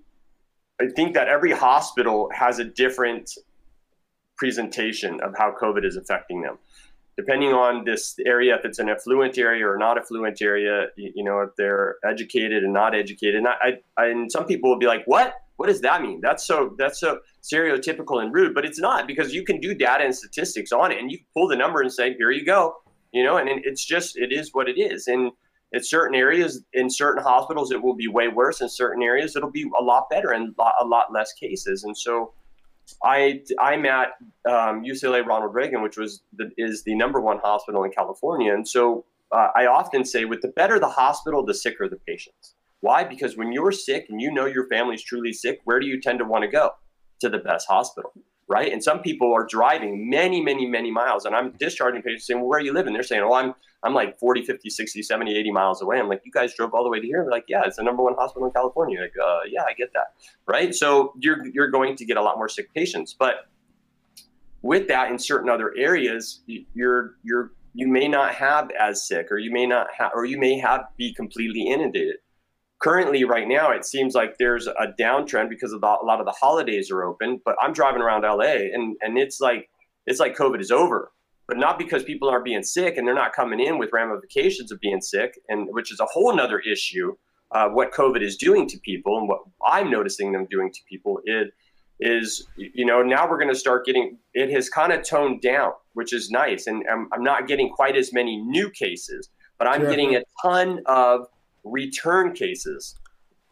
I think that every hospital has a different presentation of how COVID is affecting them. Depending on this area, if it's an affluent area or not affluent area, you, you know, if they're educated and not educated. And, I, I, and some people will be like, what? What does that mean? That's so that's so stereotypical and rude, but it's not because you can do data and statistics on it, and you pull the number and say, "Here you go," you know, and it's just it is what it is. And in certain areas, in certain hospitals, it will be way worse. In certain areas, it'll be a lot better and a lot less cases. And so, I I'm at um, UCLA Ronald Reagan, which was the, is the number one hospital in California, and so uh, I often say, with the better the hospital, the sicker the patients. Why? Because when you're sick and you know your family's truly sick, where do you tend to want to go? To the best hospital, right? And some people are driving many, many, many miles. And I'm discharging patients saying, well, where are you living? They're saying, oh, I'm, I'm like 40, 50, 60, 70, 80 miles away. I'm like, you guys drove all the way to here? They're like, yeah, it's the number one hospital in California. Like, uh, yeah, I get that, right? So you're, you're going to get a lot more sick patients. But with that, in certain other areas, you're, you're, you may not have as sick, or you may not have, or you may have be completely inundated currently right now it seems like there's a downtrend because of the, a lot of the holidays are open but i'm driving around la and and it's like it's like covid is over but not because people aren't being sick and they're not coming in with ramifications of being sick and which is a whole nother issue uh, what covid is doing to people and what i'm noticing them doing to people is is you know now we're going to start getting it has kind of toned down which is nice and I'm, I'm not getting quite as many new cases but i'm sure. getting a ton of return cases,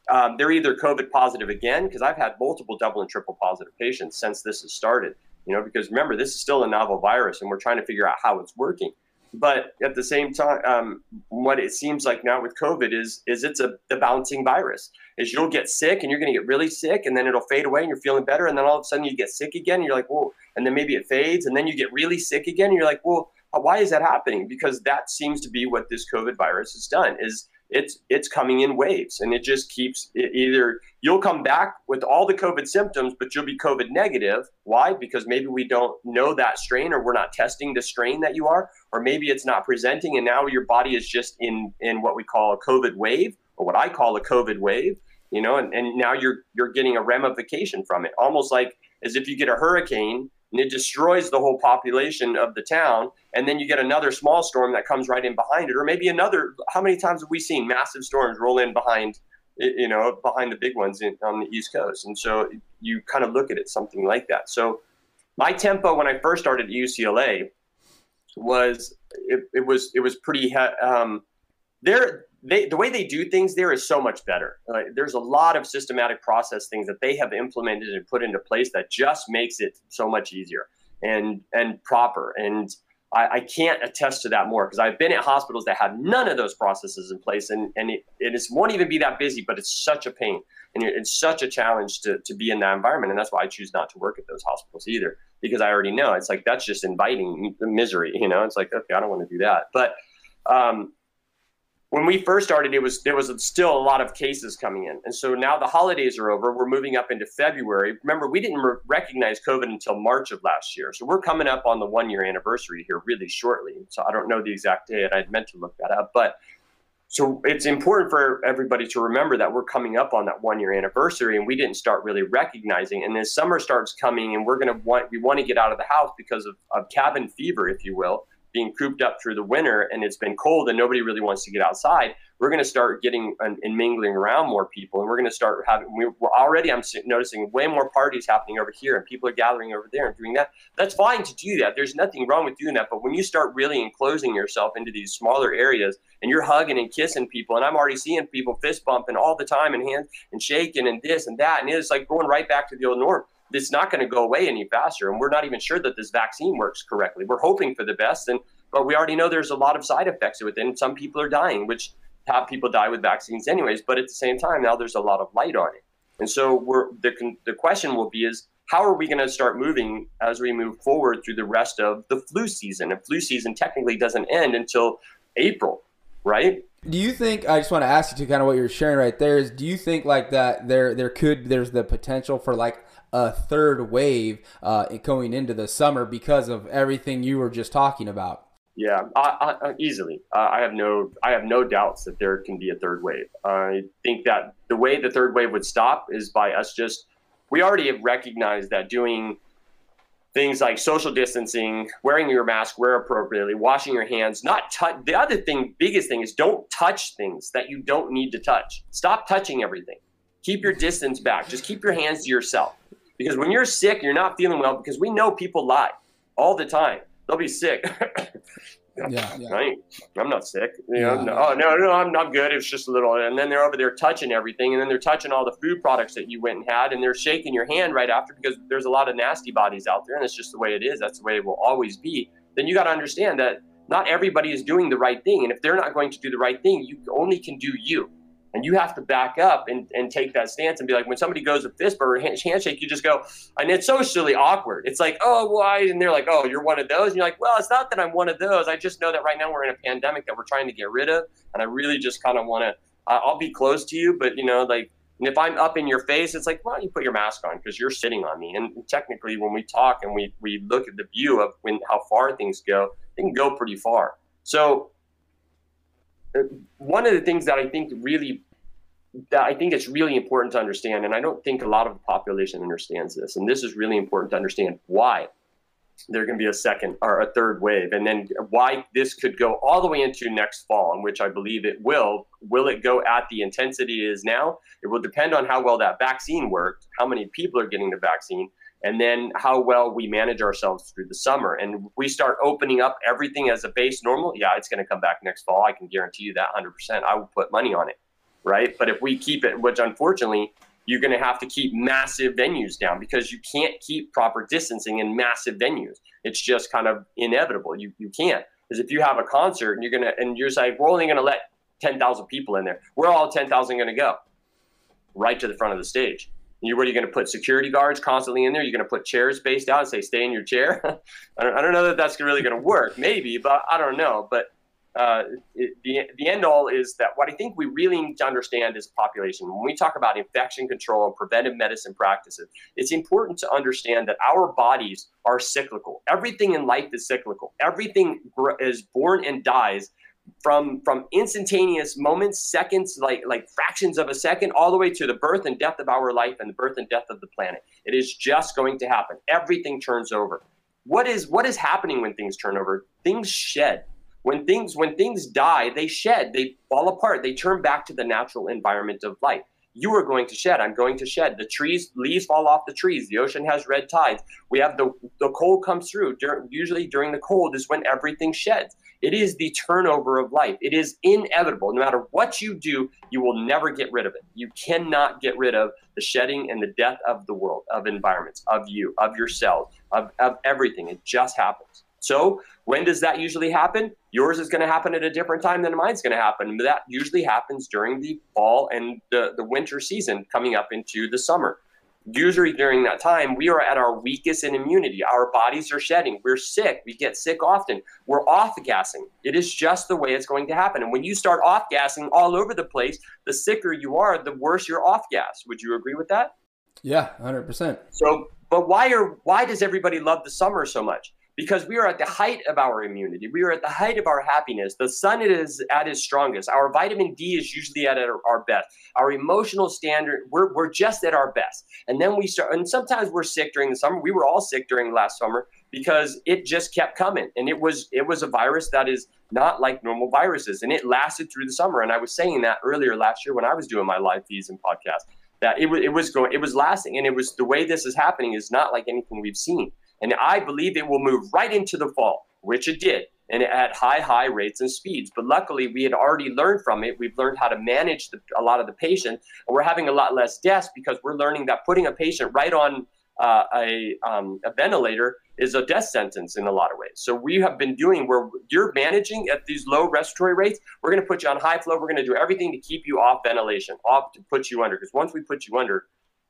um, they're either COVID positive again, because I've had multiple double and triple positive patients since this has started. You know, because remember, this is still a novel virus, and we're trying to figure out how it's working. But at the same time, um, what it seems like now with COVID is is it's a the bouncing virus. Is you'll get sick and you're going to get really sick, and then it'll fade away, and you're feeling better, and then all of a sudden you get sick again, and you're like, whoa, and then maybe it fades, and then you get really sick again, and you're like, well, why is that happening? Because that seems to be what this COVID virus has done. Is it's it's coming in waves and it just keeps it either you'll come back with all the covid symptoms but you'll be covid negative. Why? Because maybe we don't know that strain or we're not testing the strain that you are or maybe it's not presenting and now your body is just in in what we call a covid wave or what i call a covid wave you know and, and now you're you're getting a ramification from it almost like as if you get a hurricane and it destroys the whole population of the town. And then you get another small storm that comes right in behind it, or maybe another. How many times have we seen massive storms roll in behind, you know, behind the big ones in, on the East Coast? And so you kind of look at it something like that. So my tempo when I first started at UCLA was it, it was it was pretty um, there they the way they do things there is so much better. there's a lot of systematic process things that they have implemented and put into place that just makes it so much easier and and proper. And I, I can't attest to that more because I've been at hospitals that have none of those processes in place, and and it, it is, won't even be that busy, but it's such a pain and it's such a challenge to to be in that environment, and that's why I choose not to work at those hospitals either because I already know it's like that's just inviting misery. You know, it's like okay, I don't want to do that, but. Um, when we first started, it was there was still a lot of cases coming in, and so now the holidays are over. We're moving up into February. Remember, we didn't re- recognize COVID until March of last year, so we're coming up on the one year anniversary here really shortly. So I don't know the exact date. I'd meant to look that up, but so it's important for everybody to remember that we're coming up on that one year anniversary, and we didn't start really recognizing. And as summer starts coming, and we're gonna want we want to get out of the house because of, of cabin fever, if you will being cooped up through the winter and it's been cold and nobody really wants to get outside, we're going to start getting and, and mingling around more people. And we're going to start having, we, are already, I'm noticing way more parties happening over here and people are gathering over there and doing that. That's fine to do that. There's nothing wrong with doing that. But when you start really enclosing yourself into these smaller areas and you're hugging and kissing people, and I'm already seeing people fist bumping all the time and hands and shaking and this and that. And it's like going right back to the old norm it's not going to go away any faster. And we're not even sure that this vaccine works correctly. We're hoping for the best, and but we already know there's a lot of side effects with it. And some people are dying, which have people die with vaccines anyways. But at the same time, now there's a lot of light on it. And so we're the the question will be is how are we going to start moving as we move forward through the rest of the flu season? And flu season technically doesn't end until April, right? Do you think I just want to ask you to kind of what you're sharing right there is do you think like that there there could there's the potential for like a third wave uh, going into the summer because of everything you were just talking about. Yeah, I, I, easily. Uh, I have no, I have no doubts that there can be a third wave. I think that the way the third wave would stop is by us just. We already have recognized that doing things like social distancing, wearing your mask where appropriately, washing your hands, not touch. The other thing, biggest thing, is don't touch things that you don't need to touch. Stop touching everything. Keep your distance back. Just keep your hands to yourself. Because when you're sick, you're not feeling well because we know people lie all the time. They'll be sick. yeah, yeah. I am not sick. You know, yeah, no, oh no, no, I'm not good. It's just a little, and then they're over there touching everything, and then they're touching all the food products that you went and had, and they're shaking your hand right after because there's a lot of nasty bodies out there, and it's just the way it is. That's the way it will always be. Then you got to understand that not everybody is doing the right thing, and if they're not going to do the right thing, you only can do you. And you have to back up and, and take that stance and be like, when somebody goes a fist bump or handshake, you just go, and it's socially awkward. It's like, oh, why? And they're like, oh, you're one of those. And you're like, well, it's not that I'm one of those. I just know that right now we're in a pandemic that we're trying to get rid of. And I really just kind of want to, I'll be close to you, but, you know, like, and if I'm up in your face, it's like, why don't you put your mask on? Because you're sitting on me. And technically, when we talk and we, we look at the view of when how far things go, they can go pretty far. So one of the things that I think really that I think it's really important to understand, and I don't think a lot of the population understands this, and this is really important to understand why there can be a second or a third wave, and then why this could go all the way into next fall, in which I believe it will. Will it go at the intensity it is now? It will depend on how well that vaccine worked, how many people are getting the vaccine, and then how well we manage ourselves through the summer. And we start opening up everything as a base normal. Yeah, it's going to come back next fall. I can guarantee you that 100%. I will put money on it right? But if we keep it, which unfortunately you're going to have to keep massive venues down because you can't keep proper distancing in massive venues. It's just kind of inevitable. You you can't because if you have a concert and you're gonna and you're like we're only going to let ten thousand people in there, where all ten thousand going to go? Right to the front of the stage. You, what are you going to put security guards constantly in there? You're going to put chairs spaced out and say stay in your chair. I, don't, I don't know that that's really going to work. Maybe, but I don't know. But uh, it, the, the end all is that what I think we really need to understand as a population, when we talk about infection control and preventive medicine practices, it's important to understand that our bodies are cyclical. Everything in life is cyclical. Everything is born and dies from from instantaneous moments, seconds, like like fractions of a second, all the way to the birth and death of our life and the birth and death of the planet. It is just going to happen. Everything turns over. What is what is happening when things turn over? Things shed. When things when things die, they shed. They fall apart. They turn back to the natural environment of life you are going to shed. I'm going to shed. The trees, leaves fall off the trees. The ocean has red tides. We have the the cold comes through. Dur- usually during the cold is when everything sheds. It is the turnover of life. It is inevitable. No matter what you do, you will never get rid of it. You cannot get rid of the shedding and the death of the world, of environments, of you, of yourself, of, of everything. It just happens. So when does that usually happen? Yours is going to happen at a different time than mine's going to happen. That usually happens during the fall and the, the winter season coming up into the summer. Usually during that time, we are at our weakest in immunity. Our bodies are shedding. We're sick. We get sick often. We're off gassing. It is just the way it's going to happen. And when you start off gassing all over the place, the sicker you are, the worse you're off gas. Would you agree with that? Yeah, 100%. So, but why are why does everybody love the summer so much? Because we are at the height of our immunity. We are at the height of our happiness. The sun is at its strongest. Our vitamin D is usually at our best. Our emotional standard, we're, we're just at our best. And then we start, and sometimes we're sick during the summer. We were all sick during last summer because it just kept coming. And it was, it was a virus that is not like normal viruses. And it lasted through the summer. And I was saying that earlier last year when I was doing my live feeds and podcasts that it was, it was going, it was lasting. And it was the way this is happening is not like anything we've seen. And I believe it will move right into the fall, which it did, and at high, high rates and speeds. But luckily, we had already learned from it. We've learned how to manage the, a lot of the patients, and we're having a lot less deaths because we're learning that putting a patient right on uh, a, um, a ventilator is a death sentence in a lot of ways. So we have been doing where you're managing at these low respiratory rates. We're going to put you on high flow. We're going to do everything to keep you off ventilation, off to put you under. Because once we put you under,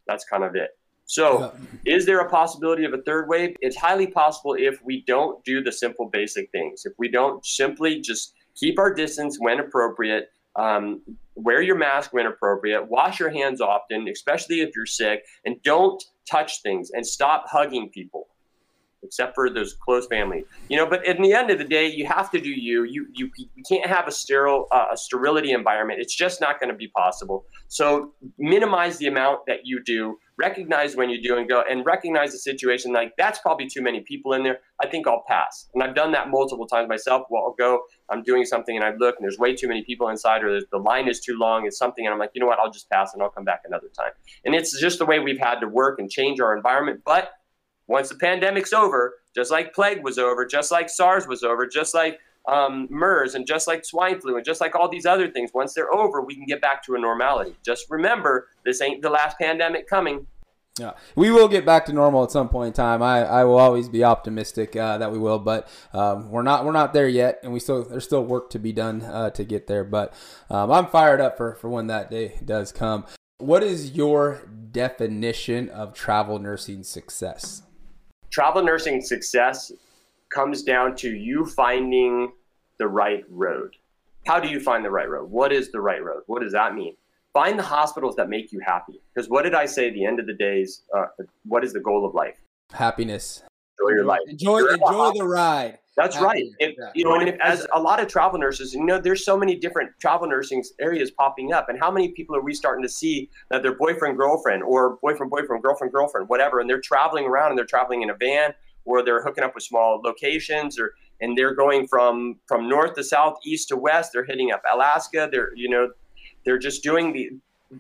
that's kind of it. So, yeah. is there a possibility of a third wave? It's highly possible if we don't do the simple, basic things. If we don't simply just keep our distance when appropriate, um, wear your mask when appropriate, wash your hands often, especially if you're sick, and don't touch things and stop hugging people except for those close family. You know, but in the end of the day, you have to do you. You you, you can't have a sterile uh, a sterility environment. It's just not going to be possible. So minimize the amount that you do. Recognize when you do and go and recognize the situation. Like that's probably too many people in there. I think I'll pass. And I've done that multiple times myself. Well, I'll go. I'm doing something and I look and there's way too many people inside, or the line is too long. It's something and I'm like, you know what? I'll just pass and I'll come back another time. And it's just the way we've had to work and change our environment. But once the pandemic's over, just like plague was over, just like SARS was over, just like um, MERS and just like swine flu and just like all these other things, once they're over, we can get back to a normality. Just remember, this ain't the last pandemic coming. Yeah, we will get back to normal at some point in time. I, I will always be optimistic uh, that we will, but um, we're not we're not there yet, and we still there's still work to be done uh, to get there. But um, I'm fired up for for when that day does come. What is your definition of travel nursing success? travel nursing success comes down to you finding the right road. How do you find the right road? What is the right road? What does that mean? Find the hospitals that make you happy. Because what did I say at the end of the days? Uh, what is the goal of life? Happiness. Enjoy your life. Enjoy, enjoy the ride. That's right. If, you know, and if, as a lot of travel nurses, you know, there's so many different travel nursing areas popping up, and how many people are we starting to see that their boyfriend, girlfriend, or boyfriend, boyfriend, girlfriend, girlfriend, whatever, and they're traveling around and they're traveling in a van, or they're hooking up with small locations, or and they're going from from north to south, east to west. They're hitting up Alaska. They're you know, they're just doing the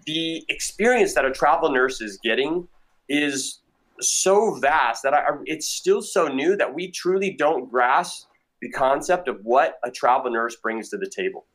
the experience that a travel nurse is getting is so vast that I, it's still so new that we truly don't grasp the concept of what a travel nurse brings to the table.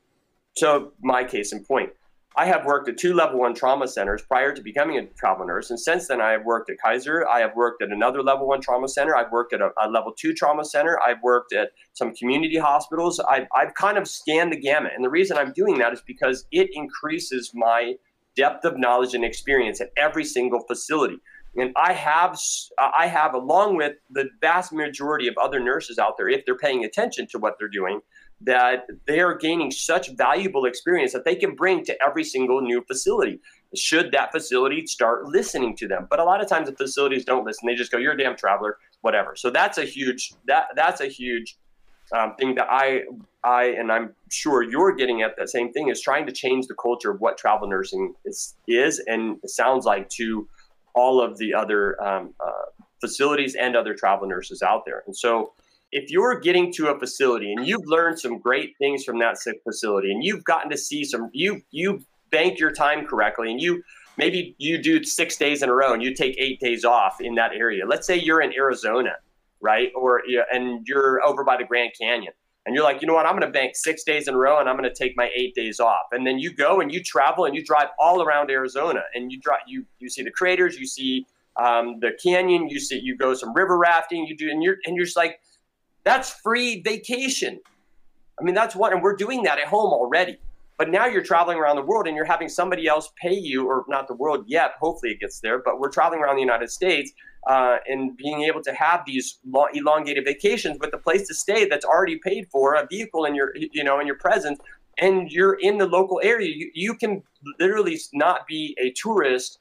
So, my case in point, I have worked at two level one trauma centers prior to becoming a travel nurse. And since then, I have worked at Kaiser. I have worked at another level one trauma center. I've worked at a, a level two trauma center. I've worked at some community hospitals. I've, I've kind of scanned the gamut. And the reason I'm doing that is because it increases my depth of knowledge and experience at every single facility. And I have, I have, along with the vast majority of other nurses out there, if they're paying attention to what they're doing, that they are gaining such valuable experience that they can bring to every single new facility. Should that facility start listening to them? But a lot of times the facilities don't listen; they just go, "You're a damn traveler, whatever." So that's a huge that that's a huge um, thing that I I and I'm sure you're getting at that same thing is trying to change the culture of what travel nursing is is and sounds like to all of the other um, uh, facilities and other travel nurses out there. And so if you're getting to a facility and you've learned some great things from that facility and you've gotten to see some you you banked your time correctly and you maybe you do six days in a row and you take eight days off in that area. Let's say you're in Arizona, right? Or and you're over by the Grand Canyon and you're like, you know what, I'm going to bank six days in a row and I'm going to take my eight days off. And then you go and you travel and you drive all around Arizona and you drive, you, you see the craters, you see um, the canyon, you see, you go some river rafting, you do, and you're, and you're just like, that's free vacation. I mean, that's what, and we're doing that at home already. But now you're traveling around the world and you're having somebody else pay you, or not the world yet. Hopefully it gets there, but we're traveling around the United States uh, and being able to have these long, elongated vacations with a place to stay that's already paid for, a vehicle in your, you know, in your presence, and you're in the local area. You, you can literally not be a tourist,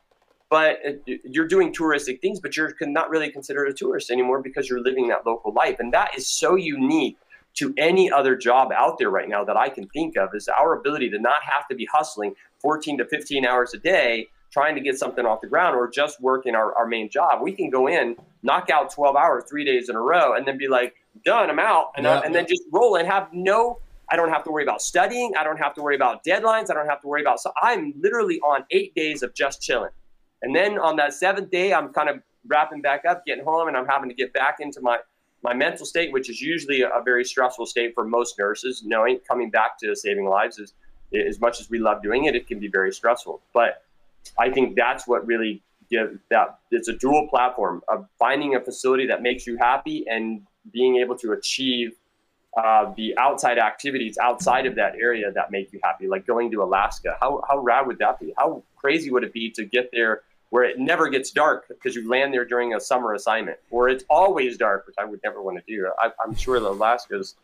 but uh, you're doing touristic things, but you're not really considered a tourist anymore because you're living that local life, and that is so unique to any other job out there right now that I can think of is our ability to not have to be hustling 14 to 15 hours a day trying to get something off the ground or just working our, our main job. We can go in, knock out 12 hours, three days in a row, and then be like, done, I'm out. And, yeah. and then just roll and have no, I don't have to worry about studying. I don't have to worry about deadlines. I don't have to worry about, so I'm literally on eight days of just chilling. And then on that seventh day, I'm kind of wrapping back up, getting home, and I'm having to get back into my, my mental state, which is usually a, very stressful state for most nurses, knowing coming back to saving lives is, as much as we love doing it, it can be very stressful. But I think that's what really gives that it's a dual platform of finding a facility that makes you happy and being able to achieve uh, the outside activities outside of that area that make you happy, like going to Alaska. How, how rad would that be? How crazy would it be to get there where it never gets dark because you land there during a summer assignment, or it's always dark, which I would never want to do. I, am sure the Alaska's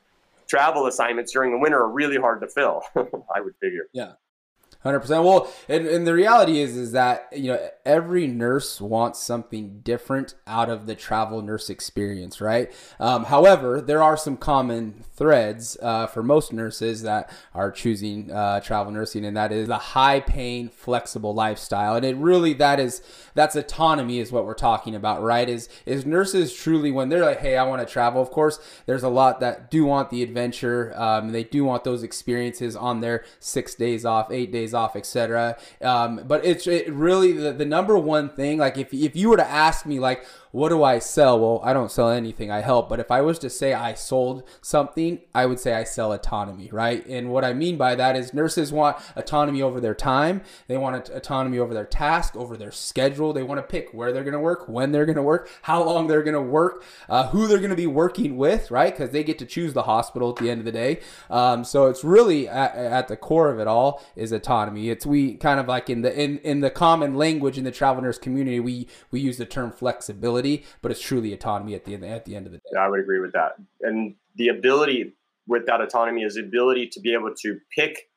travel assignments during the winter are really hard to fill. I would figure. Yeah. Hundred percent. Well, and, and the reality is, is that you know every nurse wants something different out of the travel nurse experience, right? Um, however, there are some common threads uh, for most nurses that are choosing uh, travel nursing, and that is the high-paying, flexible lifestyle. And it really that is that's autonomy is what we're talking about, right? Is is nurses truly when they're like, hey, I want to travel. Of course, there's a lot that do want the adventure. Um, they do want those experiences on their six days off, eight days days off, etc. Um, but it's it really the, the number one thing. Like if if you were to ask me like what do I sell? Well, I don't sell anything. I help. But if I was to say I sold something, I would say I sell autonomy, right? And what I mean by that is nurses want autonomy over their time. They want autonomy over their task, over their schedule. They want to pick where they're going to work, when they're going to work, how long they're going to work, uh, who they're going to be working with, right? Because they get to choose the hospital at the end of the day. Um, so it's really at, at the core of it all is autonomy. It's we kind of like in the in in the common language in the travel nurse community, we we use the term flexibility but it's truly autonomy at the end at the end of the day. Yeah, I would agree with that. And the ability with that autonomy is the ability to be able to pick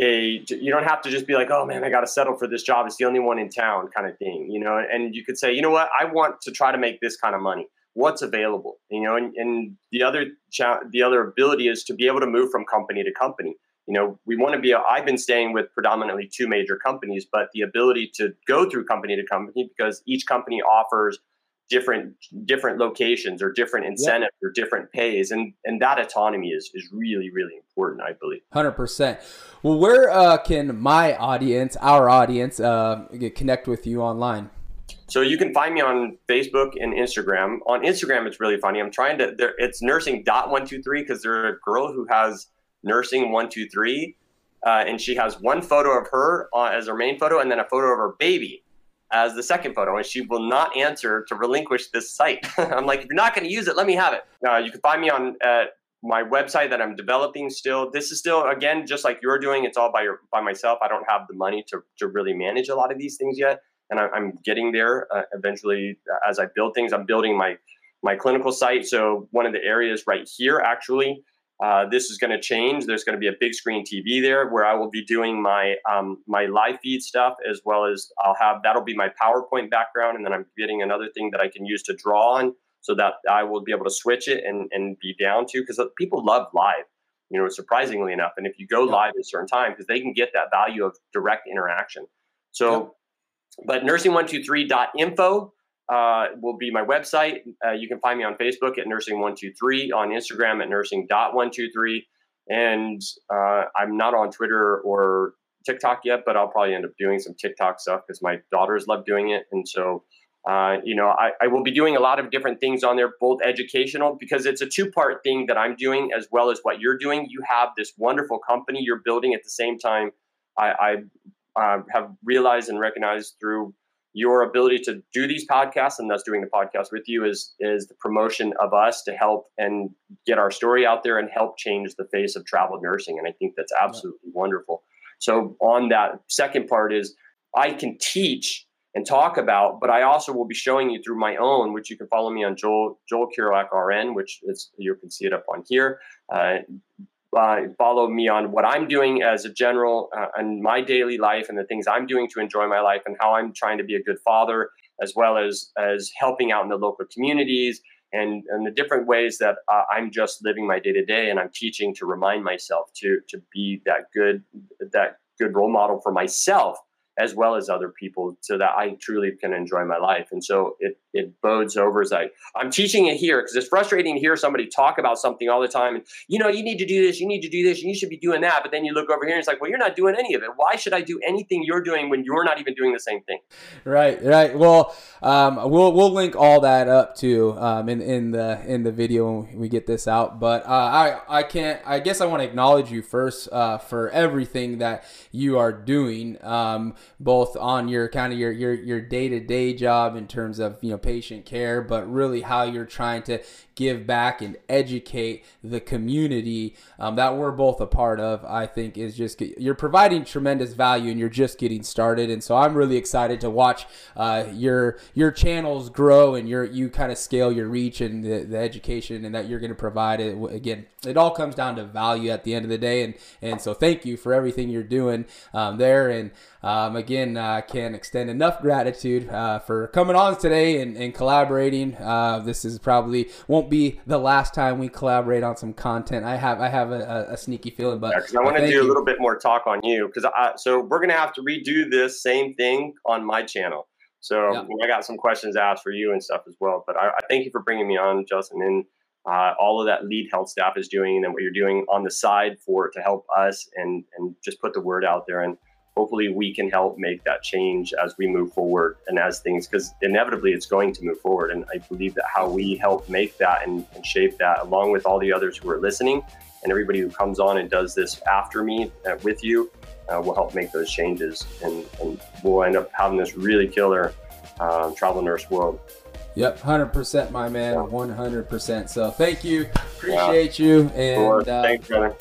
a you don't have to just be like oh man i got to settle for this job. It's the only one in town kind of thing you know? And you could say you know what? I want to try to make this kind of money. What's available? You know? And, and the other the other ability is to be able to move from company to company you know, we want to be, I've been staying with predominantly two major companies, but the ability to go through company to company because each company offers different different locations or different incentives yep. or different pays and and that autonomy is is really really important i believe. 100% well where uh, can my audience our audience uh, connect with you online? So you can find me on facebook and instagram. On instagram it's really funny. I'm trying to there it's nursing dot one two three because there's a girl who has nursing one two three, uh, and she has one photo of her uh, as her main photo, and then a photo of her baby as the second photo, and she will not answer to relinquish this site. I'm like, if you're not going to use it, let me have it. Uh, you can find me on uh, my website that I'm developing still. This is still again just like you're doing. It's all by your by myself. I don't have the money to to really manage a lot of these things yet, and I, am getting there uh, eventually as I build things. I'm building my my clinical site. So one of the areas right here actually uh, this is going to change. There's going to be a big screen TV there where I will be doing my um, my live feed stuff as well as I'll have that'll be my PowerPoint background, and then I'm getting another thing that I can use to draw on so that I will be able to switch it and, and be down to because people love live, you know, surprisingly enough. And if you go live at a certain time, because they can get that value of direct interaction. So, but nursing123.info uh, will be my website. Uh, you can find me on Facebook at nursing123, on Instagram at nursing.123. And uh, I'm not on Twitter or TikTok yet, but I'll probably end up doing some TikTok stuff because my daughters love doing it. And so, uh, you know, I, I, will be doing a lot of different things on there, both educational, because it's a two part thing that I'm doing as well as what you're doing. You have this wonderful company you're building at the same time. I, I uh, have realized and recognized through your ability to do these podcasts and thus doing the podcast with you is is the promotion of us to help and get our story out there and help change the face of travel nursing and i think that's absolutely yeah. wonderful so on that second part is i can teach and talk about but i also will be showing you through my own which you can follow me on joel joel Kirilak rn which is you can see it up on here uh, uh, follow me on what I'm doing as a general uh, and my daily life and the things I'm doing to enjoy my life and how I'm trying to be a good father, as well as as helping out in the local communities and and the different ways that uh, I'm just living my day to day and I'm teaching to remind myself to to be that good that good role model for myself as well as other people so that I truly can enjoy my life. And so it, it bodes over as I, I'm teaching it here because it's frustrating to hear somebody talk about something all the time. And, you know, you need to do this, you need to do this, and you should be doing that. But then you look over here and it's like, well, you're not doing any of it. Why should I do anything you're doing when you're not even doing the same thing? Right, right. Well, um, we'll, we'll link all that up too um, in, in the in the video when we get this out. But uh, I, I can't, I guess I want to acknowledge you first uh, for everything that you are doing. Um, both on your kind of your your your day-to-day job in terms of you know patient care but really how you're trying to give back and educate the community um, that we're both a part of i think is just you're providing tremendous value and you're just getting started. And so i'm really excited to watch uh, your your channels grow and your you kind of scale your reach and the, the education and that you're going to provide it. Again it all comes down to value at the end of the day. And and so thank you for everything you're doing um, there. And um, again i uh, can extend enough gratitude uh, for coming on today and, and collaborating uh, this is probably won't be the last time we collaborate on some content. I have I have a, a sneaky feeling, but yeah, I want to do you. a little bit more talk on you because I so we're gonna have to redo this same thing on my channel. So yeah. I got some questions asked for you and stuff as well. But I, I thank you for bringing me on, Justin, and uh, all of that lead health staff is doing and what you're doing on the side for to help us and and just put the word out there and hopefully we can help make that change as we move forward and as things because inevitably it's going to move forward and i believe that how we help make that and, and, shape that along with all the others who are listening and everybody who comes on and does this after me uh, with you uh, will help make those changes and, and, we'll end up having this really killer um, travel nurse world Yep, hundred percent, my man, hundred percent. So thank you, appreciate yeah. you, and uh, thanks, brother.